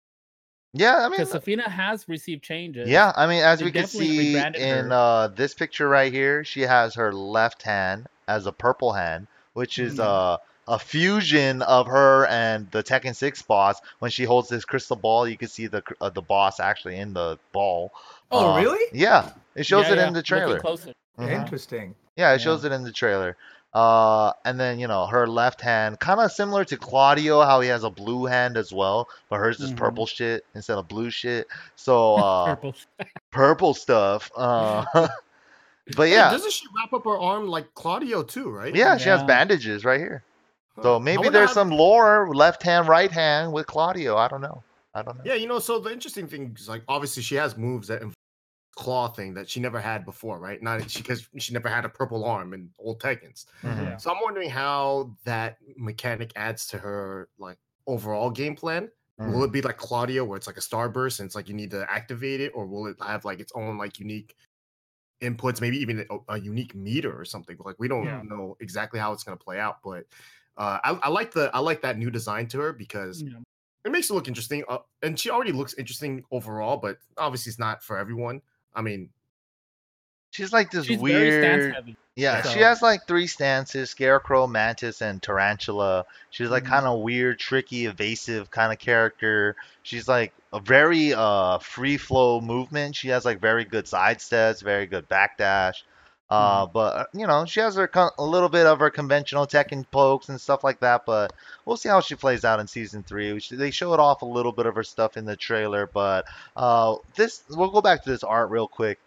Yeah, I mean, because Zafina has received changes. yeah, I mean, as They we can see in her. uh, this picture right here, she has her left hand as a purple hand, which is Mhm. uh, a fusion of her and the Tekken 6 boss. When she holds this crystal ball, you can see the uh, the boss actually in the ball. Oh, Uh, really? Yeah, it shows Yeah, it yeah, in the trailer. closer. Mhm. Interesting. Yeah, it Yeah. shows it in the trailer. Uh, and then you know her left hand, kind of similar to Claudio, how he has a blue hand as well, but hers is Mhm. purple shit instead of blue shit. So uh, Purple. purple stuff. Uh, but Wait, yeah, doesn't she wrap up her arm like Claudio too, right? yeah, she has bandages right here. So maybe there's how- some lore left hand, right hand with Claudio. I don't know. I don't know. Yeah, you know, so the interesting thing is like obviously she has moves that involve claw thing that she never had before, right? Not she because she never had a purple arm in old Tekkens. Mhm. Yeah. So I'm wondering how that mechanic adds to her like overall game plan. Mm. Will it be like Claudio, where it's like a starburst and it's like you need to activate it, or will it have like its own like unique inputs, maybe even a, a unique meter or something? Like we don't Yeah. know exactly how it's gonna play out, but uh, I, I like the I like that new design to her because Yeah. it makes it look interesting. Uh, and she already looks interesting overall, but obviously it's not for everyone. I mean, She's like this She's very stance weird. heavy. Yeah, So- she has like three stances: Scarecrow, Mantis, and Tarantula. She's like Mhm. kind of weird, tricky, evasive kind of character. She's like a very uh free flow movement. She has like very good side steps, very good backdash. Uh, but uh, you know, she has her con- a little bit of her conventional tech and pokes and stuff like that. But we'll see how she plays out in season three. Sh- They showed off a little bit of her stuff in the trailer, but uh, this we'll go back to this art real quick.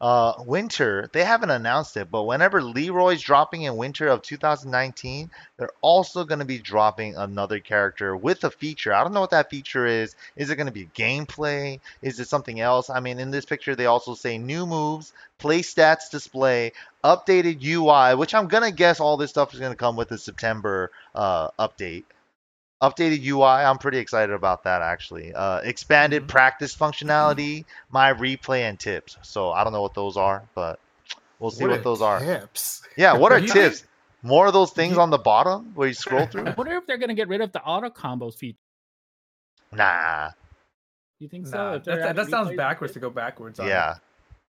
Uh, winter, they haven't announced it, but whenever Leroy's dropping in winter of 2019, they're also going to be dropping another character with a feature. I don't know what that feature is. Is it going to be gameplay? Is it something else? I mean, in this picture, they also say new moves, play stats display, updated UI, which I'm going to guess all this stuff is going to come with the September uh, update. Updated UI, I'm pretty excited about that actually. Uh, expanded Mhm. practice functionality, my replay and tips. So I don't know what those are, but we'll see what, are those are. Tips. Yeah, what are Do you think- tips? More of those things on the bottom where you scroll through? I wonder if they're gonna get rid of the auto combos feature. Nah. You think so? Nah, If they're that, that sounds backwards to go backwards. On. Yeah. shit?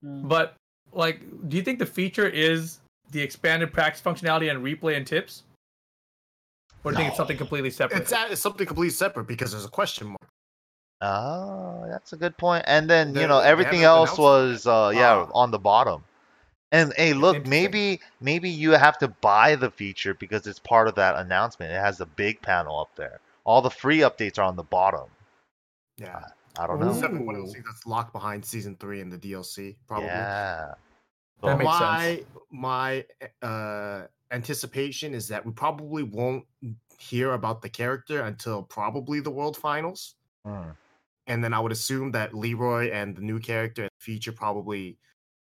Uh, But like, do you think the feature is the expanded practice functionality and replay and tips, or do you think it's something completely separate? It's, it's something completely separate because there's a question mark. Oh, that's a good point. And then, you know, everything else was uh yeah, Ah. on the bottom. And hey, look, maybe maybe you have to buy the feature because it's part of that announcement. It has a big panel up there. All the free updates are on the bottom. Yeah, I don't Ooh. know. except for one of those things that's locked behind season three in the DLC, probably. Yeah. That makes sense. my my uh anticipation is that we probably won't hear about the character until probably the world finals Hmm. and then i would assume that leroy and the new character feature probably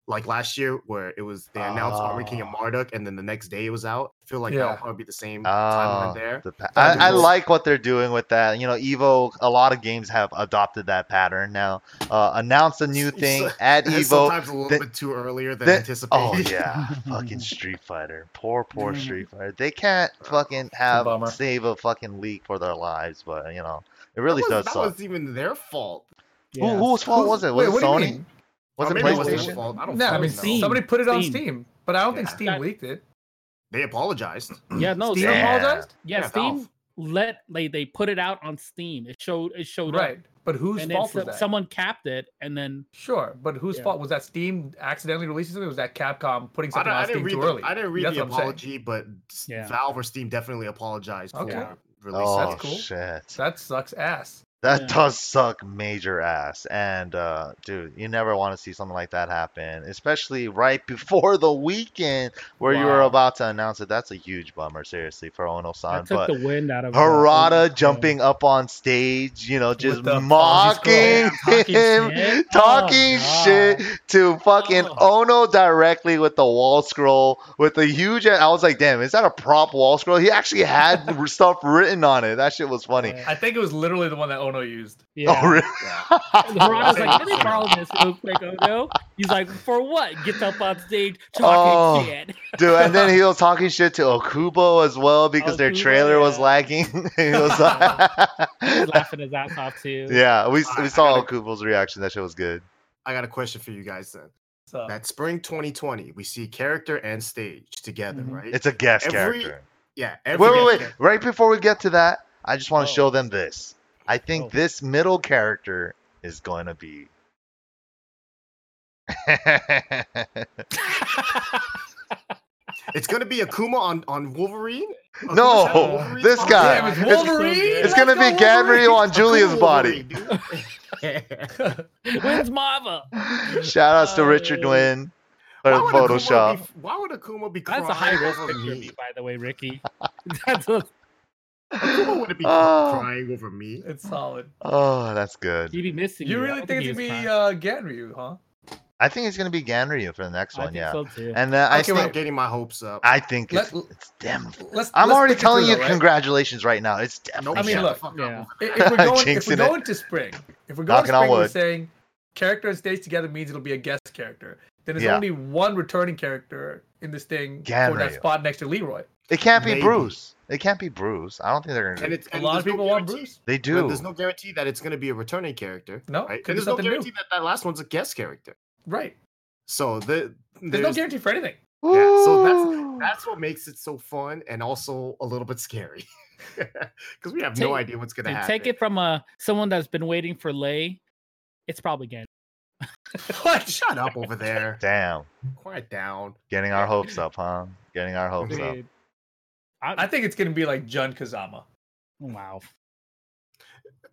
like last year where it was they announced Armor King and Oh. Marduk and then the next day it was out. I feel like Yeah. that'll probably be the same Oh, timeline there. the pa- I, I like what they're doing with that. You know, Evo. A lot of games have adopted that pattern now. Uh, announce a new thing at Evo. sometimes a little then- bit too earlier than then- anticipated. Oh yeah, fucking Street Fighter. Poor, poor Mm. Street Fighter. They can't Oh, fucking have bummer. save a fucking leak for their lives, but you know, it That really was, does that suck. was even their fault. Who, whose fault was it? wait, Was what it do you Sony? Mean? Was Or it maybe was PlayStation? fault. I don't No, I mean. Steam. somebody put it on Steam. Steam, but I don't think Steam That- leaked it. They apologized. Yeah, no, Steam Steam, Yeah. apologized. yeah, Yeah, Steam Valve. let like they put it out on Steam. It showed it showed Right, up, but whose and fault was that? someone capped it, and then Sure, but whose Yeah. fault was that? Steam accidentally releasing something? Or was that Capcom putting I, something don't, on I didn't Steam read too the, early? I didn't read That's the what I'm saying. apology, but Yeah. Valve or Steam definitely apologized Okay. for releasing Oh That's cool. shit. That sucks ass. That Yeah. does suck major ass. And uh dude, you never want to see something like that happen, especially right before the weekend where you were about to announce it. That's a huge bummer, seriously, for Ono-san. that took But the wind out of Harada Ono's jumping up on stage, you know, just mocking scroll. Yeah, talking him, shit. talking Oh, shit to fucking Oh. Ono directly with the wall scroll with a huge. I was like, damn, is that a prop wall scroll? He actually had stuff written on it. That shit was funny. I think it was literally the one that Ono used. Yeah. Oh, really? Harada's like, let me borrow this real quick, Ono. He's like, for what? Gets up on stage talking Oh. shit. Dude, and then he was talking shit to Okubo as well because their Okubo, trailer was lagging. he was He was like, laughing his ass off too. yeah, we, we saw gotta- Okubo's reaction. That shit was good. I got a question for you guys then. So That spring 2020, we see character and stage together, Mhm. right? It's a guest Every- character. Yeah. Every Wait, wait, wait. character- Right before we get to that, I just want to Oh. show them this. I think Oh. this middle character is going to be. It's gonna be Akuma on on Wolverine. Akuma's No, having Wolverine's this on- guy. Damn, it's It's- Wolverine. it's Let's gonna go be Gabriel on Julia's body. Wolverine, dude. When's Marva? Shout outs to Richard Uh, Nguyen for Why would, Photoshop. Akuma be, why would Akuma be That's a high risk over picture, me? by the way, Ricky. That's a, Akuma wouldn't be Oh. crying over me. It's solid. Oh, that's good. he'd be missing. You I really don't think it's gonna be crying. uh, Ganryu, huh? I think it's gonna be Ganryu for the next I one. think Yeah, so too. and uh, I Okay, I'm think not getting my hopes up. I think it's, Let- it's them. Let's. I'm let's already telling you though, right? congratulations right now. It's Nope, definitely. I mean, shut look, the yeah. If if we're going, if we're going to spring, if we're going Knocking to spring, we're saying character and stage together means it'll be a guest character. Then there's Yeah. only one returning character in this thing for that spot next to Leroy. It can't be Maybe. Bruce. It can't be Bruce. I don't think they're gonna. And Do it's A lot of there's people no want guarantee- Bruce. they but do. There's no guarantee that it's going to be a returning character. No, right? 'cause And it's there's no something new. guarantee that that last one's a guest character. Right. So the There's, no there's- guarantee for anything. Yeah, so that's- Ooh. that's what makes it so fun and also a little bit scary because we have Take- no idea what's going to And happen. take it from uh, someone that's been waiting for Lei. It's probably Gan. What? Shut up over there. Damn. Quiet down. Getting our hopes up, huh? Getting our hopes up. Dude. I, I think it's gonna be like Jun Kazama. wow.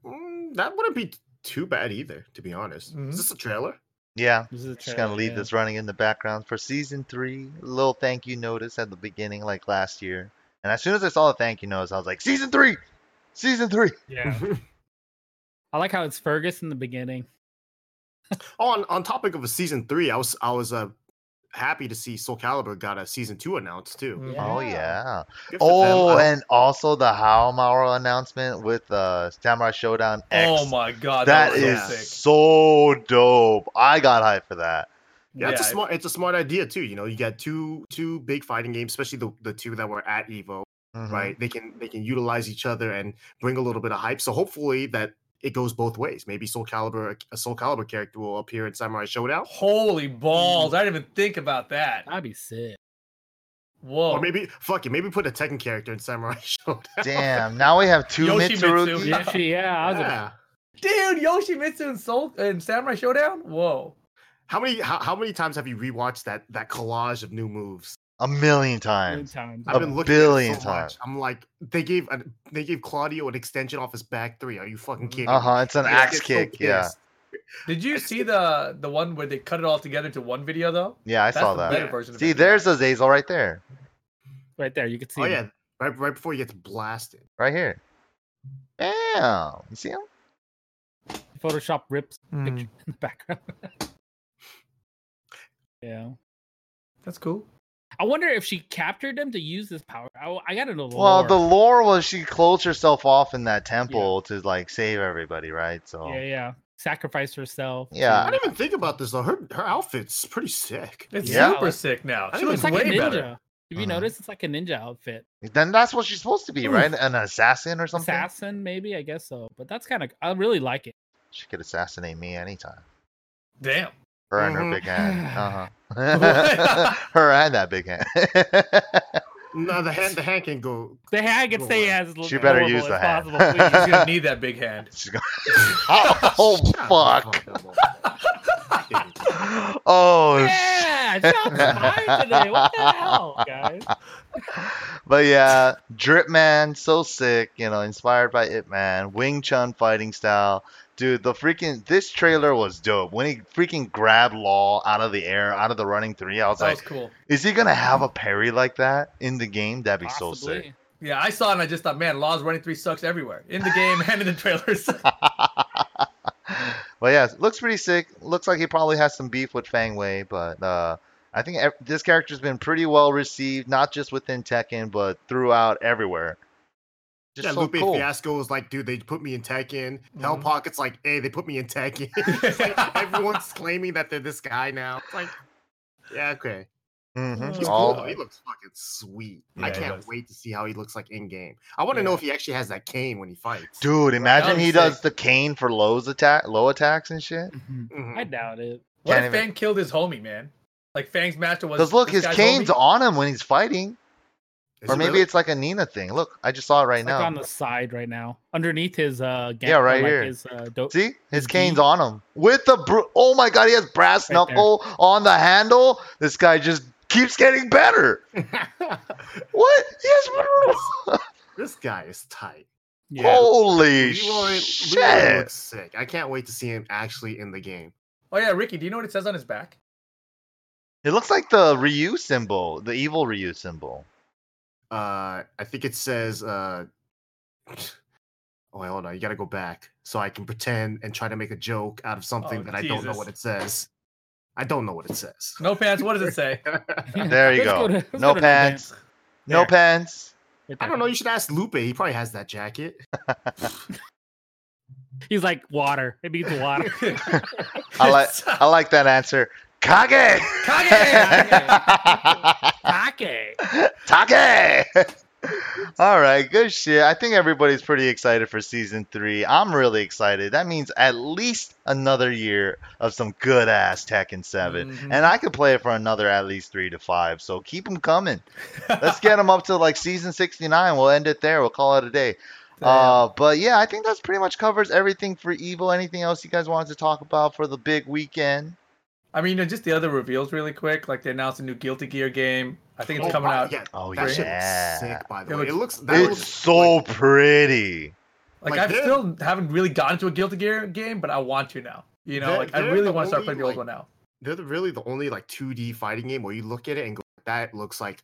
Mm, that wouldn't be too bad either, to be honest. Mhm. Is this a trailer? Yeah. This is a Just gonna leave yeah. this running in the background for season three. A little thank you notice at the beginning, like last year. And as soon as I saw the thank you notice, I was like, season three, season three. Yeah. I like how it's Fergus in the beginning. on on topic of a season three, I was I was uh happy to see Soul Calibur got a season two announced too. Oh Yeah. yeah. Good them. Oh, and also the Haohmaru announcement with uh Samurai Shodown X. Oh my god, that was so sick. so dope. I got hyped for that. yeah, it's a smart it's a smart idea too. You know, you got two two big fighting games, especially the, the two that were at Evo, Mhm. right? They can they can utilize each other and bring a little bit of hype. So hopefully that it goes both ways. Maybe Soul Calibur a Soul Calibur character will appear in Samurai Shodown. Holy balls! Mm. I didn't even think about that. That'd be sick. Whoa. Or maybe fuck it, maybe put a Tekken character in Samurai Shodown. Damn. Now we have two Yoshimitsu. Mitsurugi. Yeah, she, yeah. I was Yeah. Dude, Yoshimitsu and Soul and Samurai Shodown? Whoa. How many how, how many times have you rewatched that that collage of new moves? A million a times. times. I've been looking at it billion so times. much. I'm like, they gave an, they gave Claudio an extension off his back three. Are you fucking Mhm. kidding? Uh huh. It's an I axe get so kick. yeah. Did you see the the one where they cut it all together into one video though? Yeah, I That's saw that. better Yeah. version See, it. there's Azazel right there. right there. You could see. Oh him. yeah, right right before he gets blasted. Right here. Damn. You see him? Photoshop rips Hmm, picture in the background. yeah. That's cool. I wonder if she captured them to use this power. I, I gotta know the Well, the lore. lore was she closed herself off in that temple to like save everybody, right? So Yeah, yeah. Sacrifice herself. Yeah. I to- didn't even think about this though. Her her outfit's pretty sick. It's Yeah. super sick now. She think looks It's like a way ninja. better. If you Mhm. notice, it's like a ninja outfit. then that's what she's supposed to be, right? An assassin or something. Assassin, maybe. I guess so. But that's kind of. I really like it. She could assassinate me anytime. Damn. Her and her Mhm. big hand. Uh huh. her and that big hand. No, the hand the hand can go. The hand can Go stay away. as She better use the hand. possible, please. She's gonna need that big hand. She's going. oh Shut the fuck. fuck. Oh. yeah, shots fired today. What the hell, guys? But yeah, Drip Man, so sick, you know, inspired by Ip Man, Wing Chun fighting style. Dude, the freaking this trailer was dope. When he freaking grabbed Law out of the air, out of the running three, I was That like, was cool. is he gonna have a parry like that in the game? That'd be so sick. Yeah, I saw it and I just thought, man, Law's running three sucks everywhere. In the game and in the trailers. but yeah, looks pretty sick. Looks like he probably has some beef with Feng Wei, but uh, I think this character's been pretty well received, not just within Tekken, but throughout everywhere. Just Yeah, so Lupe cool. Fiasco was like, dude, they put me in Tekken. Hell Mhm. Pocket's like, hey, they put me in Tekken. It's like, everyone's claiming that they're this guy now. It's like, yeah, okay. Mhm. He's All- cool. though. He looks fucking sweet. Yeah, I can't wait to see how he looks like in game. I want to know if he actually has that cane when he fights. Dude, imagine he sick. does the cane for lows attack, low attacks and shit. Mhm. Mhm. I doubt it. what Can't if even- Feng killed his homie, man? Like Feng's master was. Because look, this his guy's cane's homie? on him when he's fighting. Is or it maybe really? it's like a Nina thing. Look, I just saw it right It's now. like on the side right now, underneath his uh. Gam- Yeah, right like here. His, uh, do- See, his his cane's D. on him with the br- oh my god, he has brass Right there. knuckle on the handle. This guy just keeps getting better. What? He has this guy is tight. yeah. holy Leroy, Leroy shit! looks sick. I can't wait to see him actually in the game. Oh yeah, Ricky, do you know what it says on his back? It looks like the Ryu symbol, the evil Ryu symbol. Uh, I think it says. Uh, oh, wait, hold on. You got to go back so I can pretend and try to make a joke out of something Oh, that I don't know what it says. I don't know what it says. No pants. What does it say? There you Let's go. to- No go pants. No pants. I don't know. You should ask Lupe. He probably has that jacket. He's like water. It means water. I like I like that answer. Kage. Kake. Take. All right, good shit. I think everybody's pretty excited for season three. I'm really excited. That means at least another year of some good ass Tekken 7. Mhm. And I could play it for another at least three to five. So keep them coming. Let's get them up to like season 69. We'll end it there. We'll call it a day. Uh, but yeah, I think that's pretty much covers everything for Evo. Anything else you guys wanted to talk about for the big weekend? I mean, you know, just the other reveals really quick. Like they announced a new Guilty Gear game. I think it's Oh, coming wow, out. Yeah, Oh that shit yeah. looks sick. By the It way, looks- it looks. That It's looks so like- pretty. Like, Like, I still haven't really gotten to a Guilty Gear game, but I want to now. You know, They're- like I they're really want to start playing the old one now. they're really the only like 2D fighting game where you look at it and go, that looks like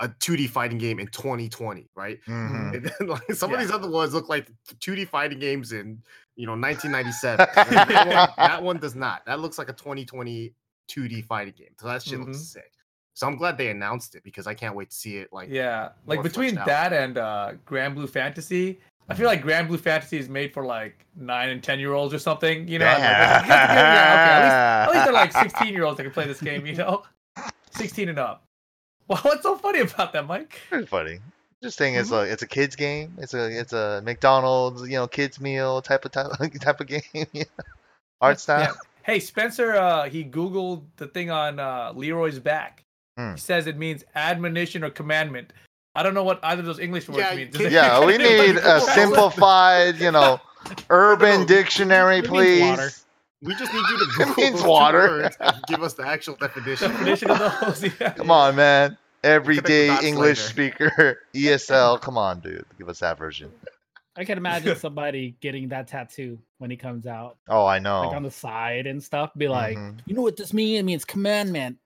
a 2D fighting game in 2020, right? Mhm. And then like some of these other ones look like 2D fighting games in you know 1997. that, one, that one does not. That looks like a 2020 2D fighting game. So that shit looks Mhm. sick. So I'm glad they announced it because I can't wait to see it. Like Yeah, like between fleshed out. that and uh, Grand Blue Fantasy, I feel like Granblue Fantasy is made for like nine and ten year olds or something. You know, Like, yeah, okay, at least, at least they're like sixteen year olds that can play this game. You know, sixteen and up. Well, what's so funny about that, Mike? Pretty funny. Just saying, it's Mhm. a it's a kids game. It's a it's a McDonald's you know kids meal type of type, type of game. yeah. Art style. Yeah. Hey, Spencer, uh, he Googled the thing on uh, Leroy's back. Hmm. He says it means admonition or commandment. I don't know what either of those English words Yeah, mean. can- Yeah, we need a simplified, you know, urban No, dictionary, it water. please. We just need you to It means those water. words and give us the actual definition. definition of those. Yeah. Come on, man. Everyday English later. speaker, ESL. Come on, dude. Give us that version. I can imagine somebody getting that tattoo when he comes out, Oh, I know. like on the side and stuff. Be like, Mhm. you know what this means? It means commandment.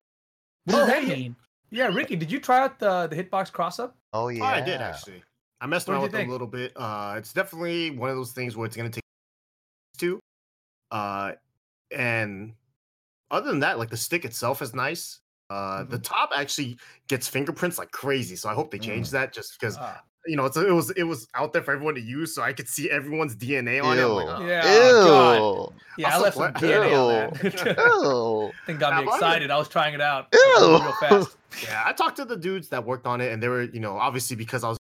What Oh, does that hey, mean? Yeah, Ricky, did you try out the the hitbox cross up? Oh Oh, yeah. I did actually. I messed around with you them a little bit. Uh, it's definitely one of those things where it's gonna take two. Uh, and other than that, like the stick itself is nice. Uh, the Mhm. top actually gets fingerprints like crazy, so I hope they change that just because Ah. you know it's it was it was out there for everyone to use, so I could see everyone's DNA on it. Like, oh. Yeah. God. Ew. Yeah, I Also, left some what- DNA on that. Ew. thing got Yeah, me but excited. I was trying it out. Ew. Real fast. Yeah, I talked to the dudes that worked on it, and they were, you know, obviously because I was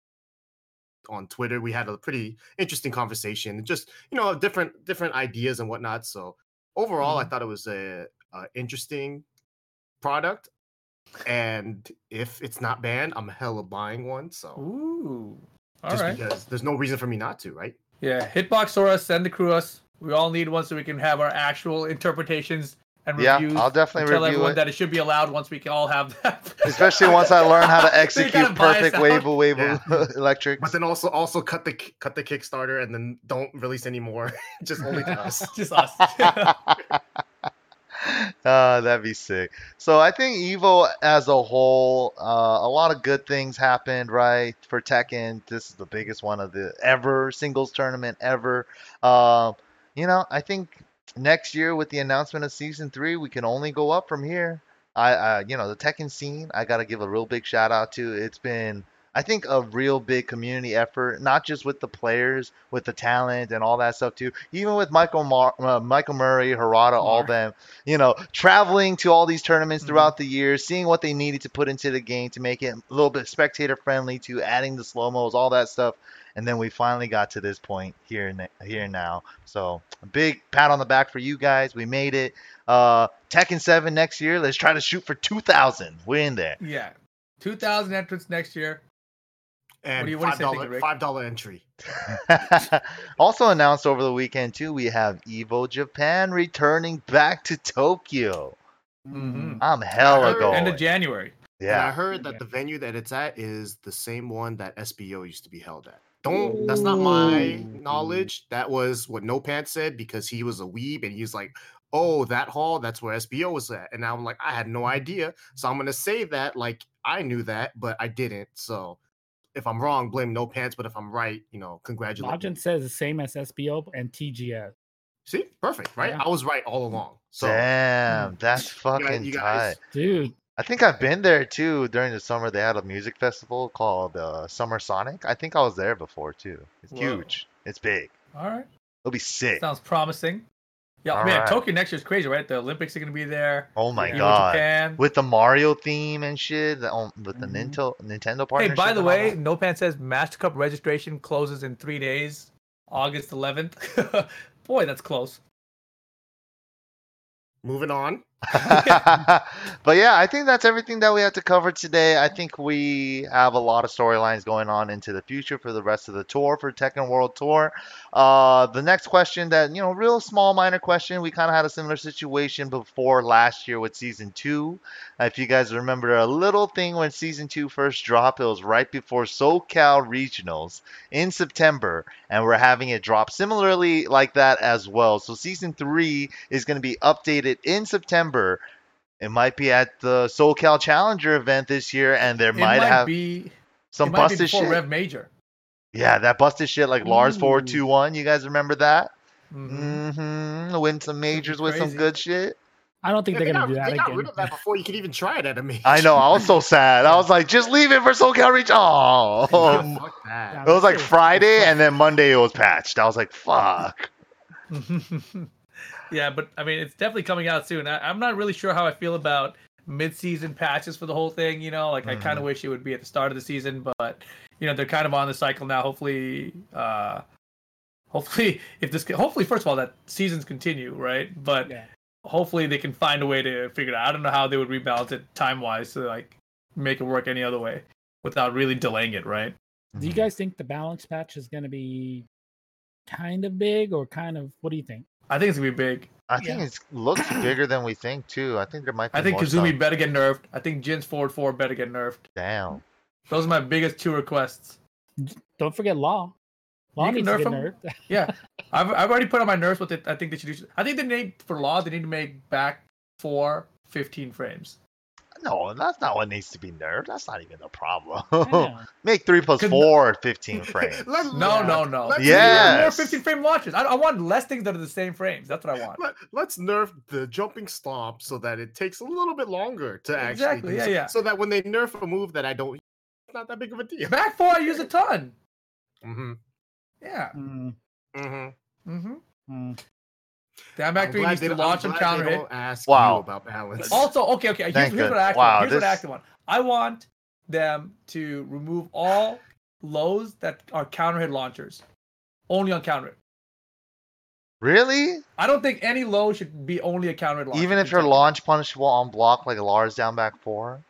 on Twitter, we had a pretty interesting conversation, just you know, different different ideas and whatnot. So overall, I Mhm. thought it was a, a interesting product, and if it's not banned, I'm hella buying one. So Ooh. All just right. because there's no reason for me not to, right? Yeah, Hitbox us, send the crew us. We all need one so we can have our actual interpretations and Yeah, reviews. I'll definitely tell review everyone it. that it should be allowed once we can all have that. Especially once I learn how to execute gotta buy us perfect out. wave wave Yeah. electrics. But then also also cut the cut the Kickstarter, and then don't release any more, just only to us. Just us. uh, that'd be sick. So I think Evo as a whole, uh, a lot of good things happened, right? For Tekken, this is the biggest one of the ever singles tournament ever. Um, you know, I think next year with the announcement of season three, we can only go up from here. I, I you know, the Tekken scene, I gotta give a real big shout out to. It's been I think a real big community effort, not just with the players, with the talent and all that stuff too. Even with Michael Mar- uh, Michael Murray, Harada, all them, you know, traveling to all these tournaments Mhm. throughout the year, seeing what they needed to put into the game to make it a little bit spectator friendly, to adding the slow mos, all that stuff. And then we finally got to this point here and here now. So a big pat on the back for you guys. We made it. Uh, Tekken 7 next year. Let's try to shoot for 2,000. We're in there. yeah. 2,000 entrants next year. and do you- what you five say, dollar Thinking five dollar entry. also announced over the weekend too, we have Evo Japan returning back to Tokyo. Mhm. I'm hella heard- going. End of January. And I heard that the venue that it's at is the same one that SBO used to be held at. Don't that's not my oh. knowledge. That was what No Pants said because he was a weeb and he's like, Oh, that hall, that's where SBO was at. And now I'm like, I had no idea. So I'm gonna say that like I knew that, but I didn't. So if I'm wrong, blame No Pants. But if I'm right, you know, congratulations. Login says the same as SBO and TGS. See, perfect, right? Yeah. I was right all along. So Damn, that's you guys- fucking you tight. guys- Dude, I think I've been there too during the summer. They had a music festival called uh, Summer Sonic. I think I was there before too. It's Whoa. huge. It's big. All right. It'll be sick. Sounds promising. Yeah, All man, right. Tokyo next year is crazy, right? The Olympics are gonna be there. Oh my god. Japan. With the Mario theme and shit, the, um, with the Mhm. Nintendo Nintendo Hey, by the way, that. No Pants says Master Cup registration closes in three days, August 11th. Boy, that's close. moving on. but yeah, I think that's everything that we have to cover today. I think we have a lot of storylines going on into the future for the rest of the tour for Tekken World Tour. Uh, the next question that you know, real small minor question. We kind of had a similar situation before last year with season two. If you guys remember a little thing when season two first dropped, it was right before SoCal Regionals in September, and we're having it drop similarly like that as well. So season three is going to be updated in September. It might be at the SoCal Challenger event this year, and there might, might have be some it might be busted before shit. Rev Major. Yeah, that busted shit like Lars four two one. You guys remember that? Mhm. Mm-hmm. Win some majors with some good shit. I don't think Yeah, they're they gonna got, do that they got again. rid of that before you could even try it at a major. I know. I was so sad. I was like, just leave it for SoCal Reach. Oh, Yeah, fuck that. Yeah. it was like Friday, and then Monday it was patched. I was like, fuck. yeah, but I mean, it's definitely coming out soon. I, I'm not really sure how I feel about mid-season patches for the whole thing. You know, like I kind of wish it would be at the start of the season, but you know, they're kind of on the cycle now. Hopefully, uh, hopefully, if this, hopefully, first of all, that seasons continue, right? But Yeah. hopefully, they can find a way to figure it out. I don't know how they would rebalance it time-wise to like make it work any other way without really delaying it, right? Do you guys think the balance patch is gonna be kind of big or kind of what do you think? I think it's gonna be big. I think Yeah. it looks bigger than we think too. I think there might be. I think more Kazumi stuff. better get nerfed. I think Jin's forward four better get nerfed. Damn. Those are my biggest two requests. Don't forget Law. Law You can needs to nerf get him. nerfed. Yeah, I've, I've already put on my nerfs what they, I think they should do. I think they need for law they need to make back four 15 frames. No, that's not what needs to be nerfed. That's not even the problem. Make three plus Could- four 15 frames. Let- No, let- no, no. let's- Yeah. more Yes. 15 frame watches. I, I want less things that are the same frames. That's what I want. Let, let's nerf the jumping stomp so that it takes a little bit longer to actually Exactly, do yeah, so, yeah. so that when they nerf a move that I don't it's not that big of a deal. Back four I use a ton. Mm-hmm. Yeah. Mm, Mm-hmm. Mm-hmm. mm. Damn back three needs to launch and counter hit. Ask Wow. you about balance. Also, okay, okay. Here's, Thank here's what I actually wow, want. Here's what I actually want. I want them to remove all lows that are counter hit launchers. Only on counter hit. Really? I don't think any low should be only a counter hit launcher. Even if in you're launch punishable on block like Lars down back four?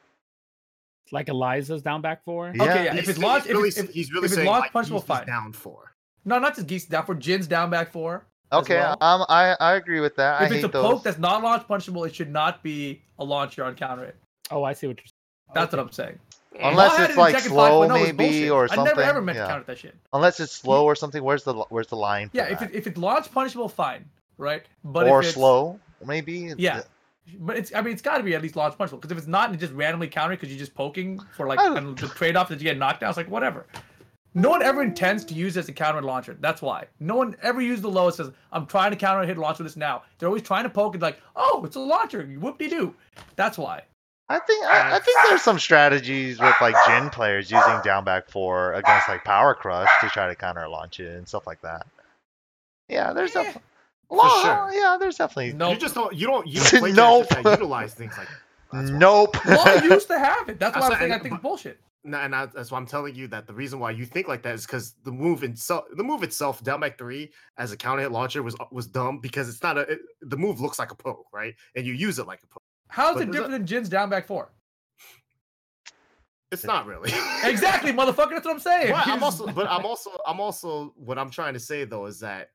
Like Eliza's down back four. Yeah. Okay, yeah. He's, If it's he's launch, if really, it's, if, he's really if it's saying launch like, punishable, he's just fine. down four. no, not just geese down for Jin's down back four. As Okay, well. um, I, I agree with that. I if it's hate a those. poke that's not launch punishable, it should not be a launcher on counter it. Oh, I see what you're saying. That's Okay. what I'm saying. Unless it's like Tekken 5, slow no, maybe bullshit. or I something. never ever meant yeah. to counter that shit. Unless it's slow or something. Where's the where's the line? For Yeah, if it, if it's launch punishable, fine, right? But or if it's, slow, maybe. Yeah. But it's, I mean, it's got to be at least launch punishable. Because if it's not and it just randomly counter because you're just poking for like and the trade off that you get knocked down, it's like whatever. No one ever intends to use it as a counter launcher. That's why. No one ever used the low and says, I'm trying to counter hit launch with this now. They're always trying to poke and like, oh, it's a launcher. Whoop de doo. That's why. I think I, I think there's some strategies with like Jin players using down back four against like Power Crush to try to counter launch it and stuff like that. Yeah, there's definitely. Well, sure. Yeah, there's definitely. Nope. You just don't. You don't. You don't play Nope. utilize things like that. That's why. Nope. Law used to have it. That's why I'm That's saying I think it's bullshit. No, and I, that's why I'm telling you that the reason why you think like that is because the move itself, the move itself, down back three as a counter hit launcher was uh, was dumb because it's not a. It, the move looks like a poke, right? And you use it like a poke. How is But it different than Jin's down back four? It's not really. exactly, motherfucker. That's what I'm saying. But I'm also, but I'm also, I'm also, what I'm trying to say though is that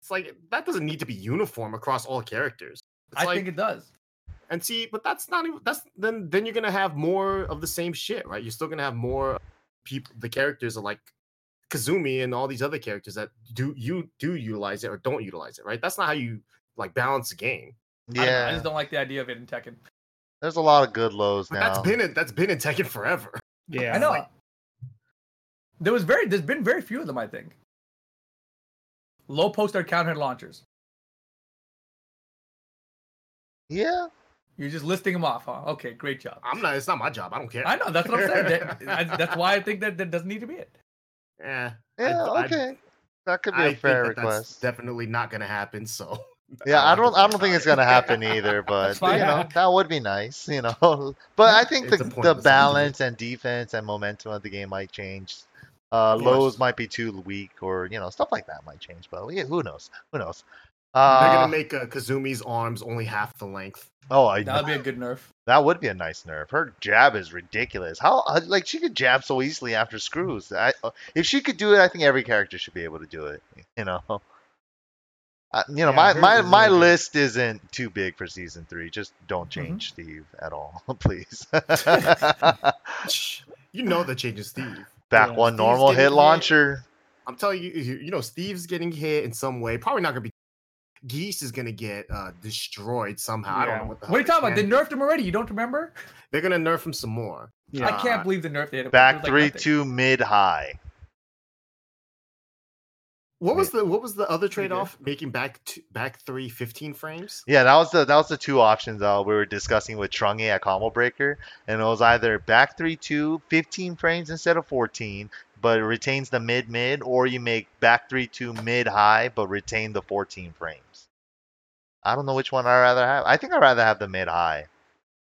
it's like that doesn't need to be uniform across all characters. It's I like, think it does. And see, but that's not even that's then then you're gonna have more of the same shit, right? You're still gonna have more people. The characters are like Kazumi and all these other characters that do you do utilize it or don't utilize it, right? That's not how you like balance the game. I, I just don't like the idea of it in Tekken. there's a lot of good lows But now. that's been in, that's been in Tekken forever. Yeah, I know. like- there was very. There's been very few of them. I think. Low poster counter launchers. yeah, You're just listing them off, huh? Okay, great job. I'm not. It's not my job. I don't care. I know that's what I'm saying. That- I- that's why I think that that doesn't need to be it. Yeah. yeah, I- okay. that could be I a think fair that that's request. definitely not gonna happen. So. Yeah, I don't. I don't think it's gonna happen either. But fine. you know, that would be nice. You know, but I think It's the the balance and defense and momentum of the game might change. Uh, lows might be too weak, or you know, stuff like that might change. But yeah, who knows? Who knows? They're Uh, gonna make uh, Kazumi's arms only half the length. oh, I That would be a good nerf. That would be a nice nerf. Her jab is ridiculous. How uh, like she could jab so easily after screws. I, uh, if she could do it, I think every character should be able to do it. You know. Uh, you know, Yeah, my my my really good. list isn't too big for season three. Just don't Mm-hmm. change Steve at all, please. You know they're changing Steve. Back Yeah, one Steve's normal getting hit hit. launcher. I'm telling you, you you know, Steve's getting hit in some way. Probably not gonna be. Geese is gonna get uh destroyed somehow. I don't know what the. What are you talking about? They can- nerfed him already. You don't remember? They're gonna nerf him some more. Yeah. I can't believe the nerf they had. Back like three nothing. two mid high. What was the what was the other trade off? Making back two, back three 15 frames. Yeah, that was the that was the two options uh, we were discussing with Trungy at Combo Breaker, and it was either back 3 2, 15 frames instead of 14, but it retains the mid mid, or you make back 3 2 mid high, but retain the 14 frames. I don't know which one I'd rather have. I think I'd rather have the mid high,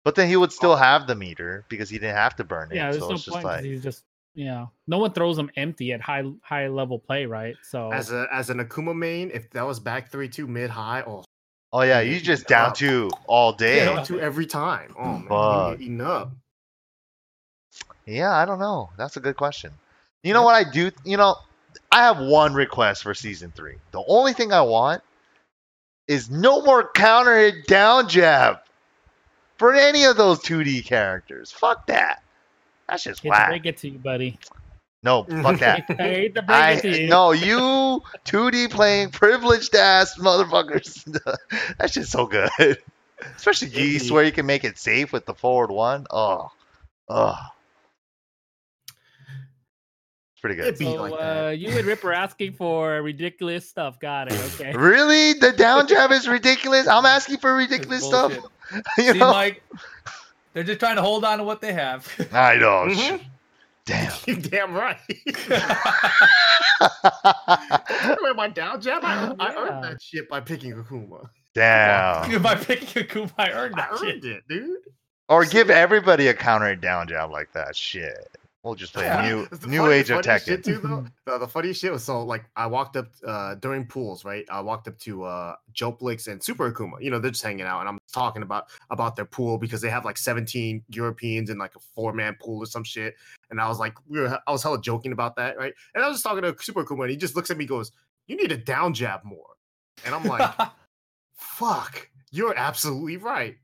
but then he would still oh. have the meter because he didn't have to burn it. yeah. There's so no it's just point 'cause like, he's just yeah. No one throws him empty at high high level play, right? So As a as an Akuma main, if that was back three two mid high, oh oh yeah, you just down up. two all day. down two every time. Oh man, Fuck. you get eaten up. Yeah, I don't know. That's a good question. You know what I do? You know, I have one request for season three. The only thing I want is no more counter hit down jab for any of those 2D characters. Fuck that. That's just to whack. break it to you, buddy. No, fuck that. I hate to break I it to you. no, you 2D playing privileged ass motherfuckers. That's just so good. Especially Geese, where you can make it safe with the forward one. Oh, oh, pretty good. It'd be So like uh, that. you and Rip are asking for ridiculous stuff. Got it. Okay. Really? The down jab is ridiculous? I'm asking for ridiculous stuff. you See, know? Mike, they're just trying to hold on to what they have. I know. Mhm. Damn. You damn right. With my down jab, I, I Yeah. earned that shit by picking Akuma. Damn. By picking Akuma, I earned I that shit. earned it, dude. Or give everybody a counter down jab like that. Shit. We'll just play Yeah. new The new funny- age of funny shit too, though. The, the funny shit was so like I walked up uh during pools, right? I walked up to uh Joplix and Super Akuma. You know, they're just hanging out, and I'm talking about about their pool because they have like 17 Europeans in like a four man pool or some shit. And I was like, we were, I was hella joking about that, right? And I was just talking to Super Akuma, and he just looks at me, and goes, "You need to down jab more," and I'm like, "Fuck, you're absolutely right."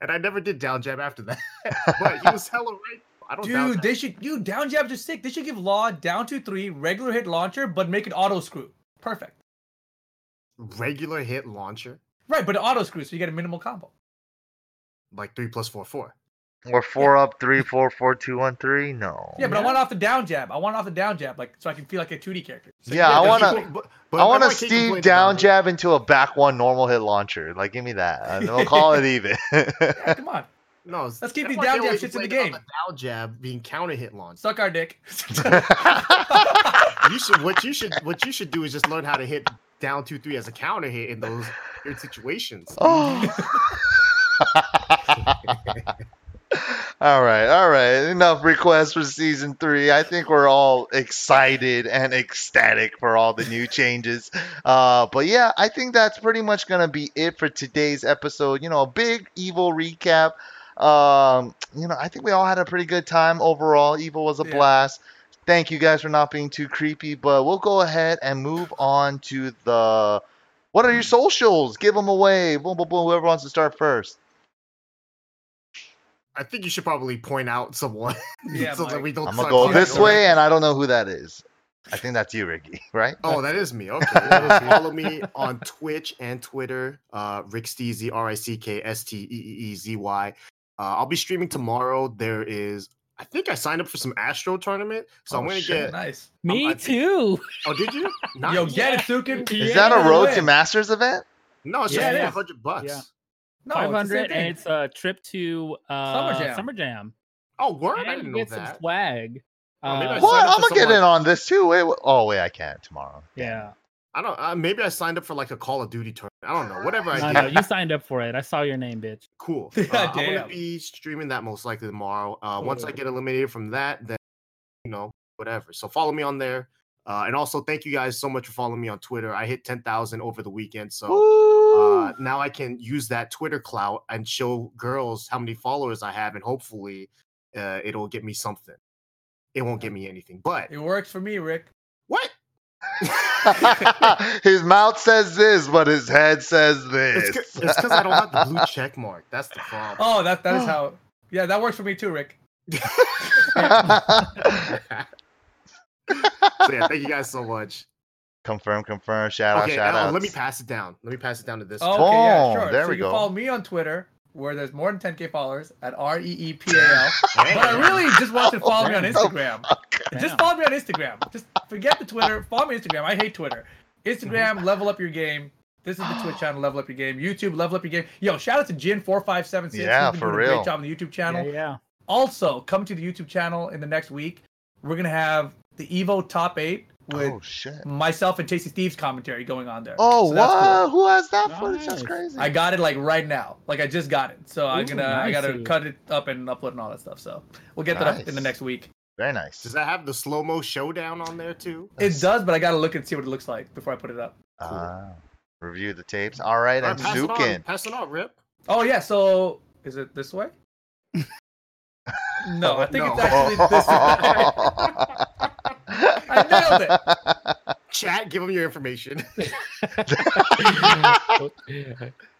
And I never did down jab after that, but he was hella right. I don't down Dude, they should you down jabs are sick. They should give Law down to three regular hit launcher, but make it auto screw. Perfect. regular hit launcher Right, but an auto screw, so you get a minimal combo. like three plus four four. Or four up, three, four, four, two, one, three. No. Yeah, but I Yeah. want off the down jab. I want off the down jab, like so I can feel like a 2D character. So Yeah, I wanna- people- But, but I want to a Steve down jab into a back one normal hit launcher. Like, give me that. And we'll call it even. Yeah, come on, No, Let's keep these down jab shits in the game. down jab being counter hit launch. suck our dick. You should what you should what you should do is just learn how to hit down two three as a counter hit in those weird situations. oh. all right, all right. Enough requests for season three. I think we're all excited and ecstatic for all the new changes. Uh, but yeah, I think that's pretty much gonna be it for today's episode. You know, a big Evo recap. Um, you know, I think we all had a pretty good time overall. Evo was a Yeah. blast. Thank you guys for not being too creepy, but we'll go ahead and move on to the. What are your socials? Give them away. Boom, boom, boom. Whoever wants to start first. I think you should probably point out someone Yeah, so that we don't. I'm gonna go this over- way, and I don't know who that is. I think that's you, Ricky. Right? Oh, that is me. Okay. Well, follow me on Twitch and Twitter. Uh, Rick Steezy, R I C K S T E E E Z Y. Uh, I'll be streaming tomorrow. There is, I think I signed up for some Astro tournament, so Oh, I'm gonna shit. get. nice. Me think- too. Oh, did you? Not Yo, yet. get it, Sukin. Is Yeah, that a Road to. Masters event? No, it's Yeah, just it is. 500 bucks. Yeah. No, Five it's the same hundred, thing. and it's a trip to uh, Summer Jam. Summer Jam. Oh, word! I And didn't know get some swag. Oh, Uh, what? I'm gonna get in on this too. Wait, wait. Oh, wait, I can't tomorrow. yeah. I don't. Uh, maybe I signed up for like a Call of Duty tournament. I don't know. Whatever I No, did. no, you signed up for it. I saw your name, bitch. Cool. Uh, I'm gonna be streaming that most likely tomorrow. Uh, once I get eliminated from that, then you know whatever. So follow me on there. Uh, and also thank you guys so much for following me on Twitter. I hit ten thousand over the weekend, so uh, now I can use that Twitter clout and show girls how many followers I have, and hopefully uh, it'll get me something. It won't get me anything, but It works for me, Rick. What? his mouth says this, but his head says this. It's because I don't have the blue check mark. That's the problem. Oh, that that is how. Yeah, that works for me too, Rick. so yeah, thank you guys so much. confirm, confirm. Shout okay, out, shout uh, out. let me pass it down. Let me pass it down to this. Oh, okay, yeah, sure. there so we you go. can follow me on Twitter, where there's more than 10k followers at R E E P A L. But I really just want you to follow me on oh, Instagram. Oh, Damn. Just follow me on Instagram. Just forget the Twitter. Follow me on Instagram. I hate Twitter. Instagram, mm-hmm. level up your game. This is the Twitch channel, level up your game. YouTube, level up your game. Yo, shout out to Jin four five seven six. Yeah, been for doing a real. great job on the YouTube channel. Yeah, yeah. Also, come to the YouTube channel in the next week. We're gonna have the Evo top eight with oh shit. myself and Tasty Steve's commentary going on there. Oh So that's what? cool. Who has that footage? That's crazy. I got it like right now. Like I just got it. So I'm gonna I gotta cut it up and upload and all that stuff. So we'll get that up in the next week. Very nice. Does that have the slow mo showdown on there too? It does, but I gotta look and see what it looks like before I put it up. Ah, review the tapes. All right, All and right, pass it on. Zukin. Pass it on, Rip. Oh yeah, so is it this way? No, I think No. it's actually this way. I nailed it. Chat, give them your information.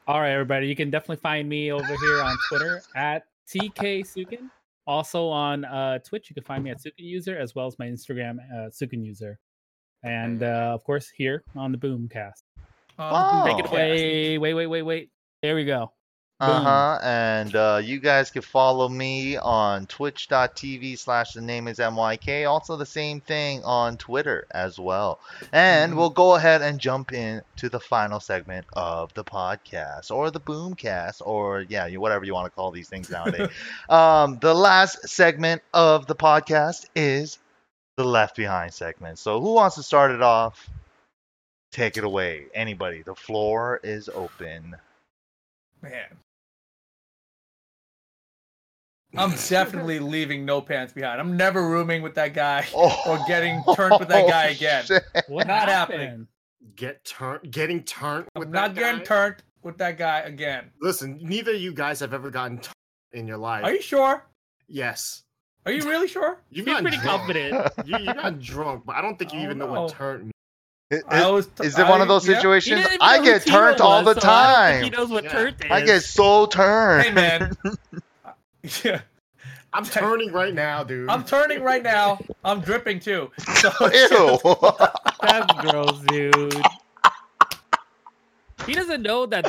All right, everybody. You can definitely find me over here on Twitter at TK Sukin. Also on uh, Twitch, you can find me at Sukin User as well as my Instagram, uh, Sukin User. And uh, of course, here on the Boomcast. Um, Take it Oh. away. Wait, wait, wait, wait. There we go. Uh huh. And uh, you guys can follow me on twitch.tv slash the name is MYK. Also, the same thing on Twitter as well. And Mhm. we'll go ahead and jump in to the final segment of the podcast or the boomcast or, yeah, whatever you want to call these things nowadays. um, the last segment of the podcast is the Left Behind segment. So, who wants to start it off? Take it away. Anybody. The floor is open. Man. I'm definitely leaving no pants behind. I'm never rooming with that guy Oh, or getting turned with that oh, guy again. shit. What Not happened? happening. Get turned, getting turned. With I'm that not getting guy? turned with that guy again. Listen, neither of you guys have ever gotten turned in your life. Are you sure? Yes. Are you really sure? You've He's gotten pretty drunk. confident. You, you got drunk, but I don't think you Oh, even know no. what oh. turned means. Is, I t- is it one of those yeah. Situations? didn't I get Tino turned all the was, so I He time. knows what Yeah. turned is. I get so turned. Hey man. yeah. I'm turning right now, dude. I'm turning right now. I'm dripping too. So Ew. That's gross, dude. He doesn't know that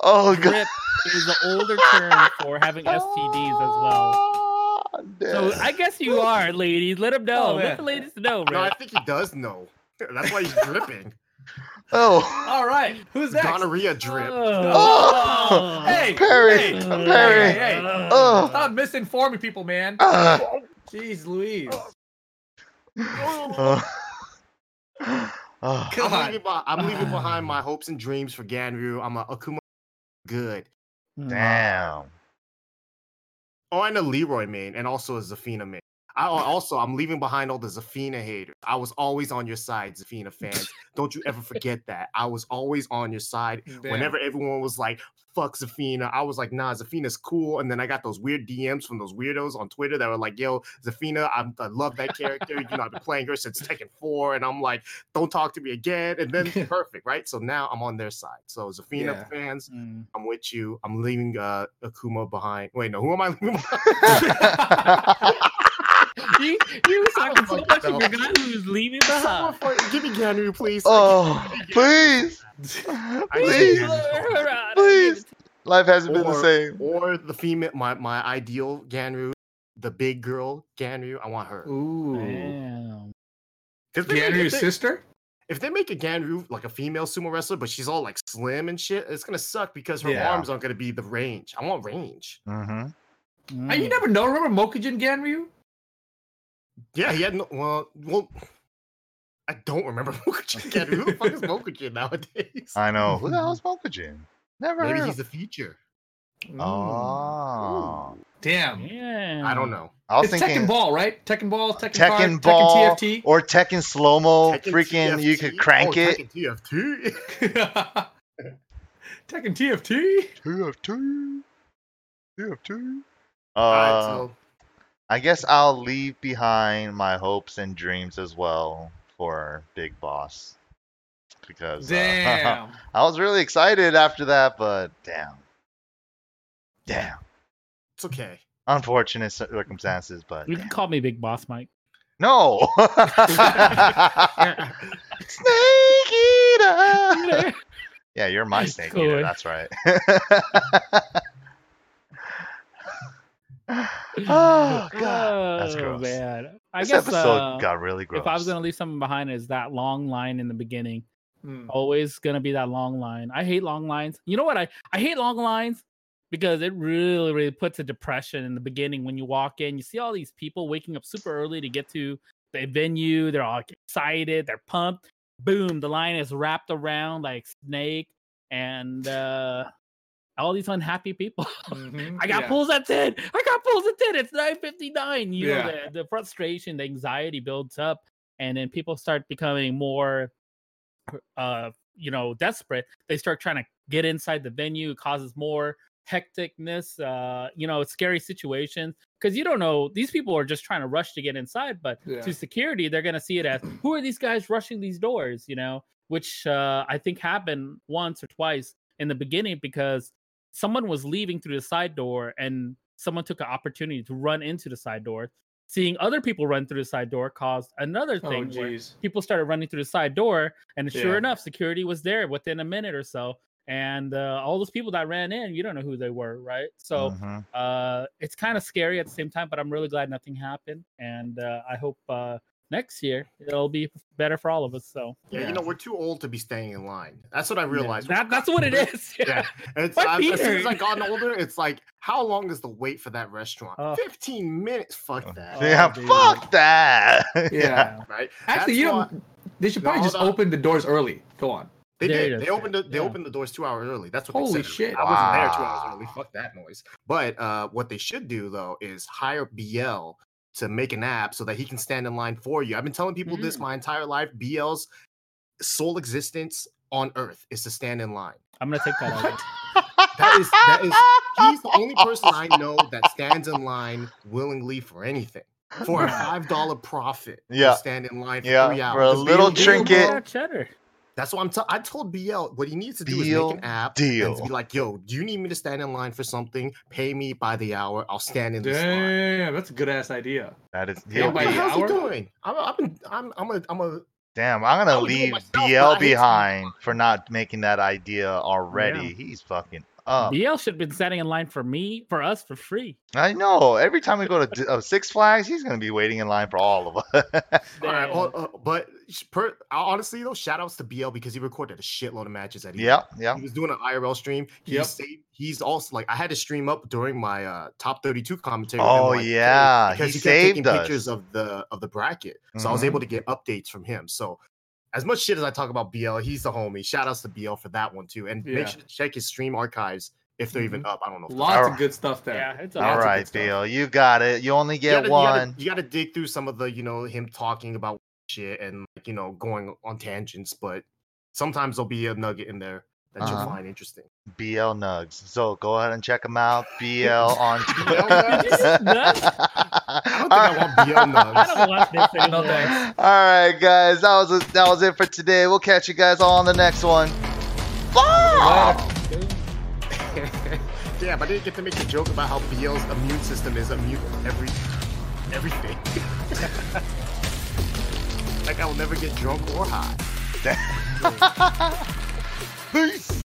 oh god. drip is the older term for having STDs as well. Oh, so I guess you are, ladies. Let him know. Oh, Let the ladies know, no, I think he does know. That's why he's dripping. Oh. all right. Who's next? Gonorrhea drip. Oh. Hey, Perry, hey, Perry. hey, hey. Oh. Stop misinforming people, man. Ah. Jeez Louise. Oh. Oh. Come I'm on. leaving, beh- I'm leaving behind my hopes and dreams for Ganryu. I'm a Akuma good. Damn. Oh, and a Leroy main, and also a Zafina main. I also I'm leaving behind all the Zafina haters. I was always on your side, Zafina fans. Don't you ever forget that. I was always on your side. Damn. Whenever everyone was like, fuck Zafina, I was like, nah, Zafina's cool. And then I got those weird DMs from those weirdos on Twitter that were like, yo, Zafina, I, I love that character. you know, I've been playing her since Tekken 4. And I'm like, don't talk to me again. And then perfect, right? So now I'm on their side. So Zafina Yeah. fans, Mm. I'm with you. I'm leaving uh Akuma behind. Wait, no, who am I leaving behind? you you were talking so much about know. your guy who was leaving Someone behind. for- give me Ganryu, please. oh, please, please, please. Life hasn't been the same. Or the female, my my ideal Ganryu, the big girl Ganryu. I want her. Ooh. Damn. 'Cause they if, they, sister? if they make a Ganryu like a female sumo wrestler, but she's all like slim and shit, it's gonna suck because her Yeah. arms aren't gonna be the range. I want range. hmm Uh, you never know. Remember Mokujin Ganryu? Yeah, he had no. Well, well, I don't remember Mokujin Ganryu. Who the fuck is Mokujin nowadays? I know. Who the hell is Mokujin? Never Maybe heard he's of the future. Mm. Oh. Damn. Yeah. I don't know. I was It's thinking Tekken Ball, right? Tekken Ball, Tekken, Tekken Card, Ball Tekken TFT, or Tekken Slow Mo. Tekken Freaking, you could crank oh, it. Tekken TFT. TFT. Tekken TFT. TFT. TFT. Uh, All right, so I guess I'll leave behind my hopes and dreams as well for Big Boss. Because uh, Damn. I was really excited after that, but damn. Damn. it's okay. Unfortunate circumstances, but You can call me Big Boss Mike. no. Snake eater. Yeah, you're my snake Cool. eater. That's right. oh god, that's Oh, gross. Man. I this guess episode uh, got really gross. if I was gonna leave something behind, is that long line in the beginning. Mm. Always gonna be that long line. I hate long lines. You know what? I I hate long lines because it really really puts a depression in the beginning when you walk in. You see all these people waking up super early to get to the venue. They're all excited. They're pumped. Boom! The line is wrapped around like snake, and uh all these unhappy people. Mhm, I got yeah. pulls at 10. I got pulls at 10. It's 959. You Yeah. know, the, the frustration, the anxiety builds up, and then people start becoming more uh, you know, desperate. They start trying to get inside the venue, it causes more hecticness, uh, you know, scary situations. Because you don't know, these people are just trying to rush to get inside, but Yeah. to security, they're gonna see it as who are these guys rushing these doors, you know, which uh I think happened once or twice in the beginning because someone was leaving through the side door and someone took an opportunity to run into the side door. Seeing other people run through the side door caused another Oh, thing where jeez. people started running through the side door, and sure Yeah. enough, security was there within a minute or so. And uh, all those people that ran in, you don't know who they were, right? So Mhm. uh, it's kind of scary at the same time, but I'm really glad nothing happened, and uh, I hope uh, next year it'll be better for all of us. So Yeah, Yeah. you know, we're too old to be staying in line. That's what I yeah, realized. that, that's what it is. Yeah. It's, I, as soon as I gotten older, it's like, how long is the wait for that restaurant? Oh. 15 minutes. Fuck that. Oh, yeah, dude. fuck that. Yeah. Right? Actually, That's you know, they should No, probably just open the doors early. Go on. They There did. They opened the they Yeah. opened the doors two hours early. That's what Holy they said. shit. I wasn't there two hours early. Fuck that noise. But uh, what they should do though is hire BL to make an app so that he can stand in line for you. I've been telling people this Mm. my entire life. BL's sole existence on Earth is to stand in line. I'm gonna take that out. That is that is he's the only person I know that stands in line willingly for anything. For a five dollar profit, Yeah. stand in line for Yeah, three hours. for a little trinket. Yeah, cheddar. That's what I'm. T- I told BL what he needs to do Deal, is make an app deal. and be like, "Yo, do you need me to stand in line for something? Pay me by the hour. I'll stand in this line." Damn, that's a good ass idea. That is Yeah, he'll What be, the the he doing? I'm, I've been. I'm. I'm a. I'm a. damn. I'm gonna would do leave myself, BL behind for not making that idea already. He's fucking up. BL should have been standing in line for me, for us, for free. I know. Every time we go to uh, Six Flags, he's gonna be waiting in line for all of us. All right, well, uh, but per, honestly though, shout outs to BL because he recorded a shitload of matches at E3. yep, yep. He was doing an IRL stream. He Yep. saved, he's also like I had to stream up during my uh, top 32 commentary. Oh, with like, yeah, because he he, kept taking us. pictures of the of the bracket, so I was Mhm. able to get updates from him. So as much shit as I talk about BL, he's the homie. Shout outs to BL for that one too, and Yeah. make sure to check his stream archives if they're even mm-hmm. up. I don't know. if Lots Alright. of good stuff there. Yeah, it's Lots a All of good. Bill, you got it. You only you get gotta, one. You gotta, you gotta dig through some of the, you know, him talking about shit and like, you know, going on tangents, but sometimes there'll be a nugget in there that Uh-huh. you'll find interesting. BL Nugs. So go ahead and check them out. BL on Nugs? Did you just? I don't think I want BL nugs. I don't want this No thanks. All right, guys, that was that was it for today. We'll catch you guys all on the next one. Bye. Damn, I didn't get to make the joke about how BL's immune system is immune to every everything. like I will never get drunk or high. Peace.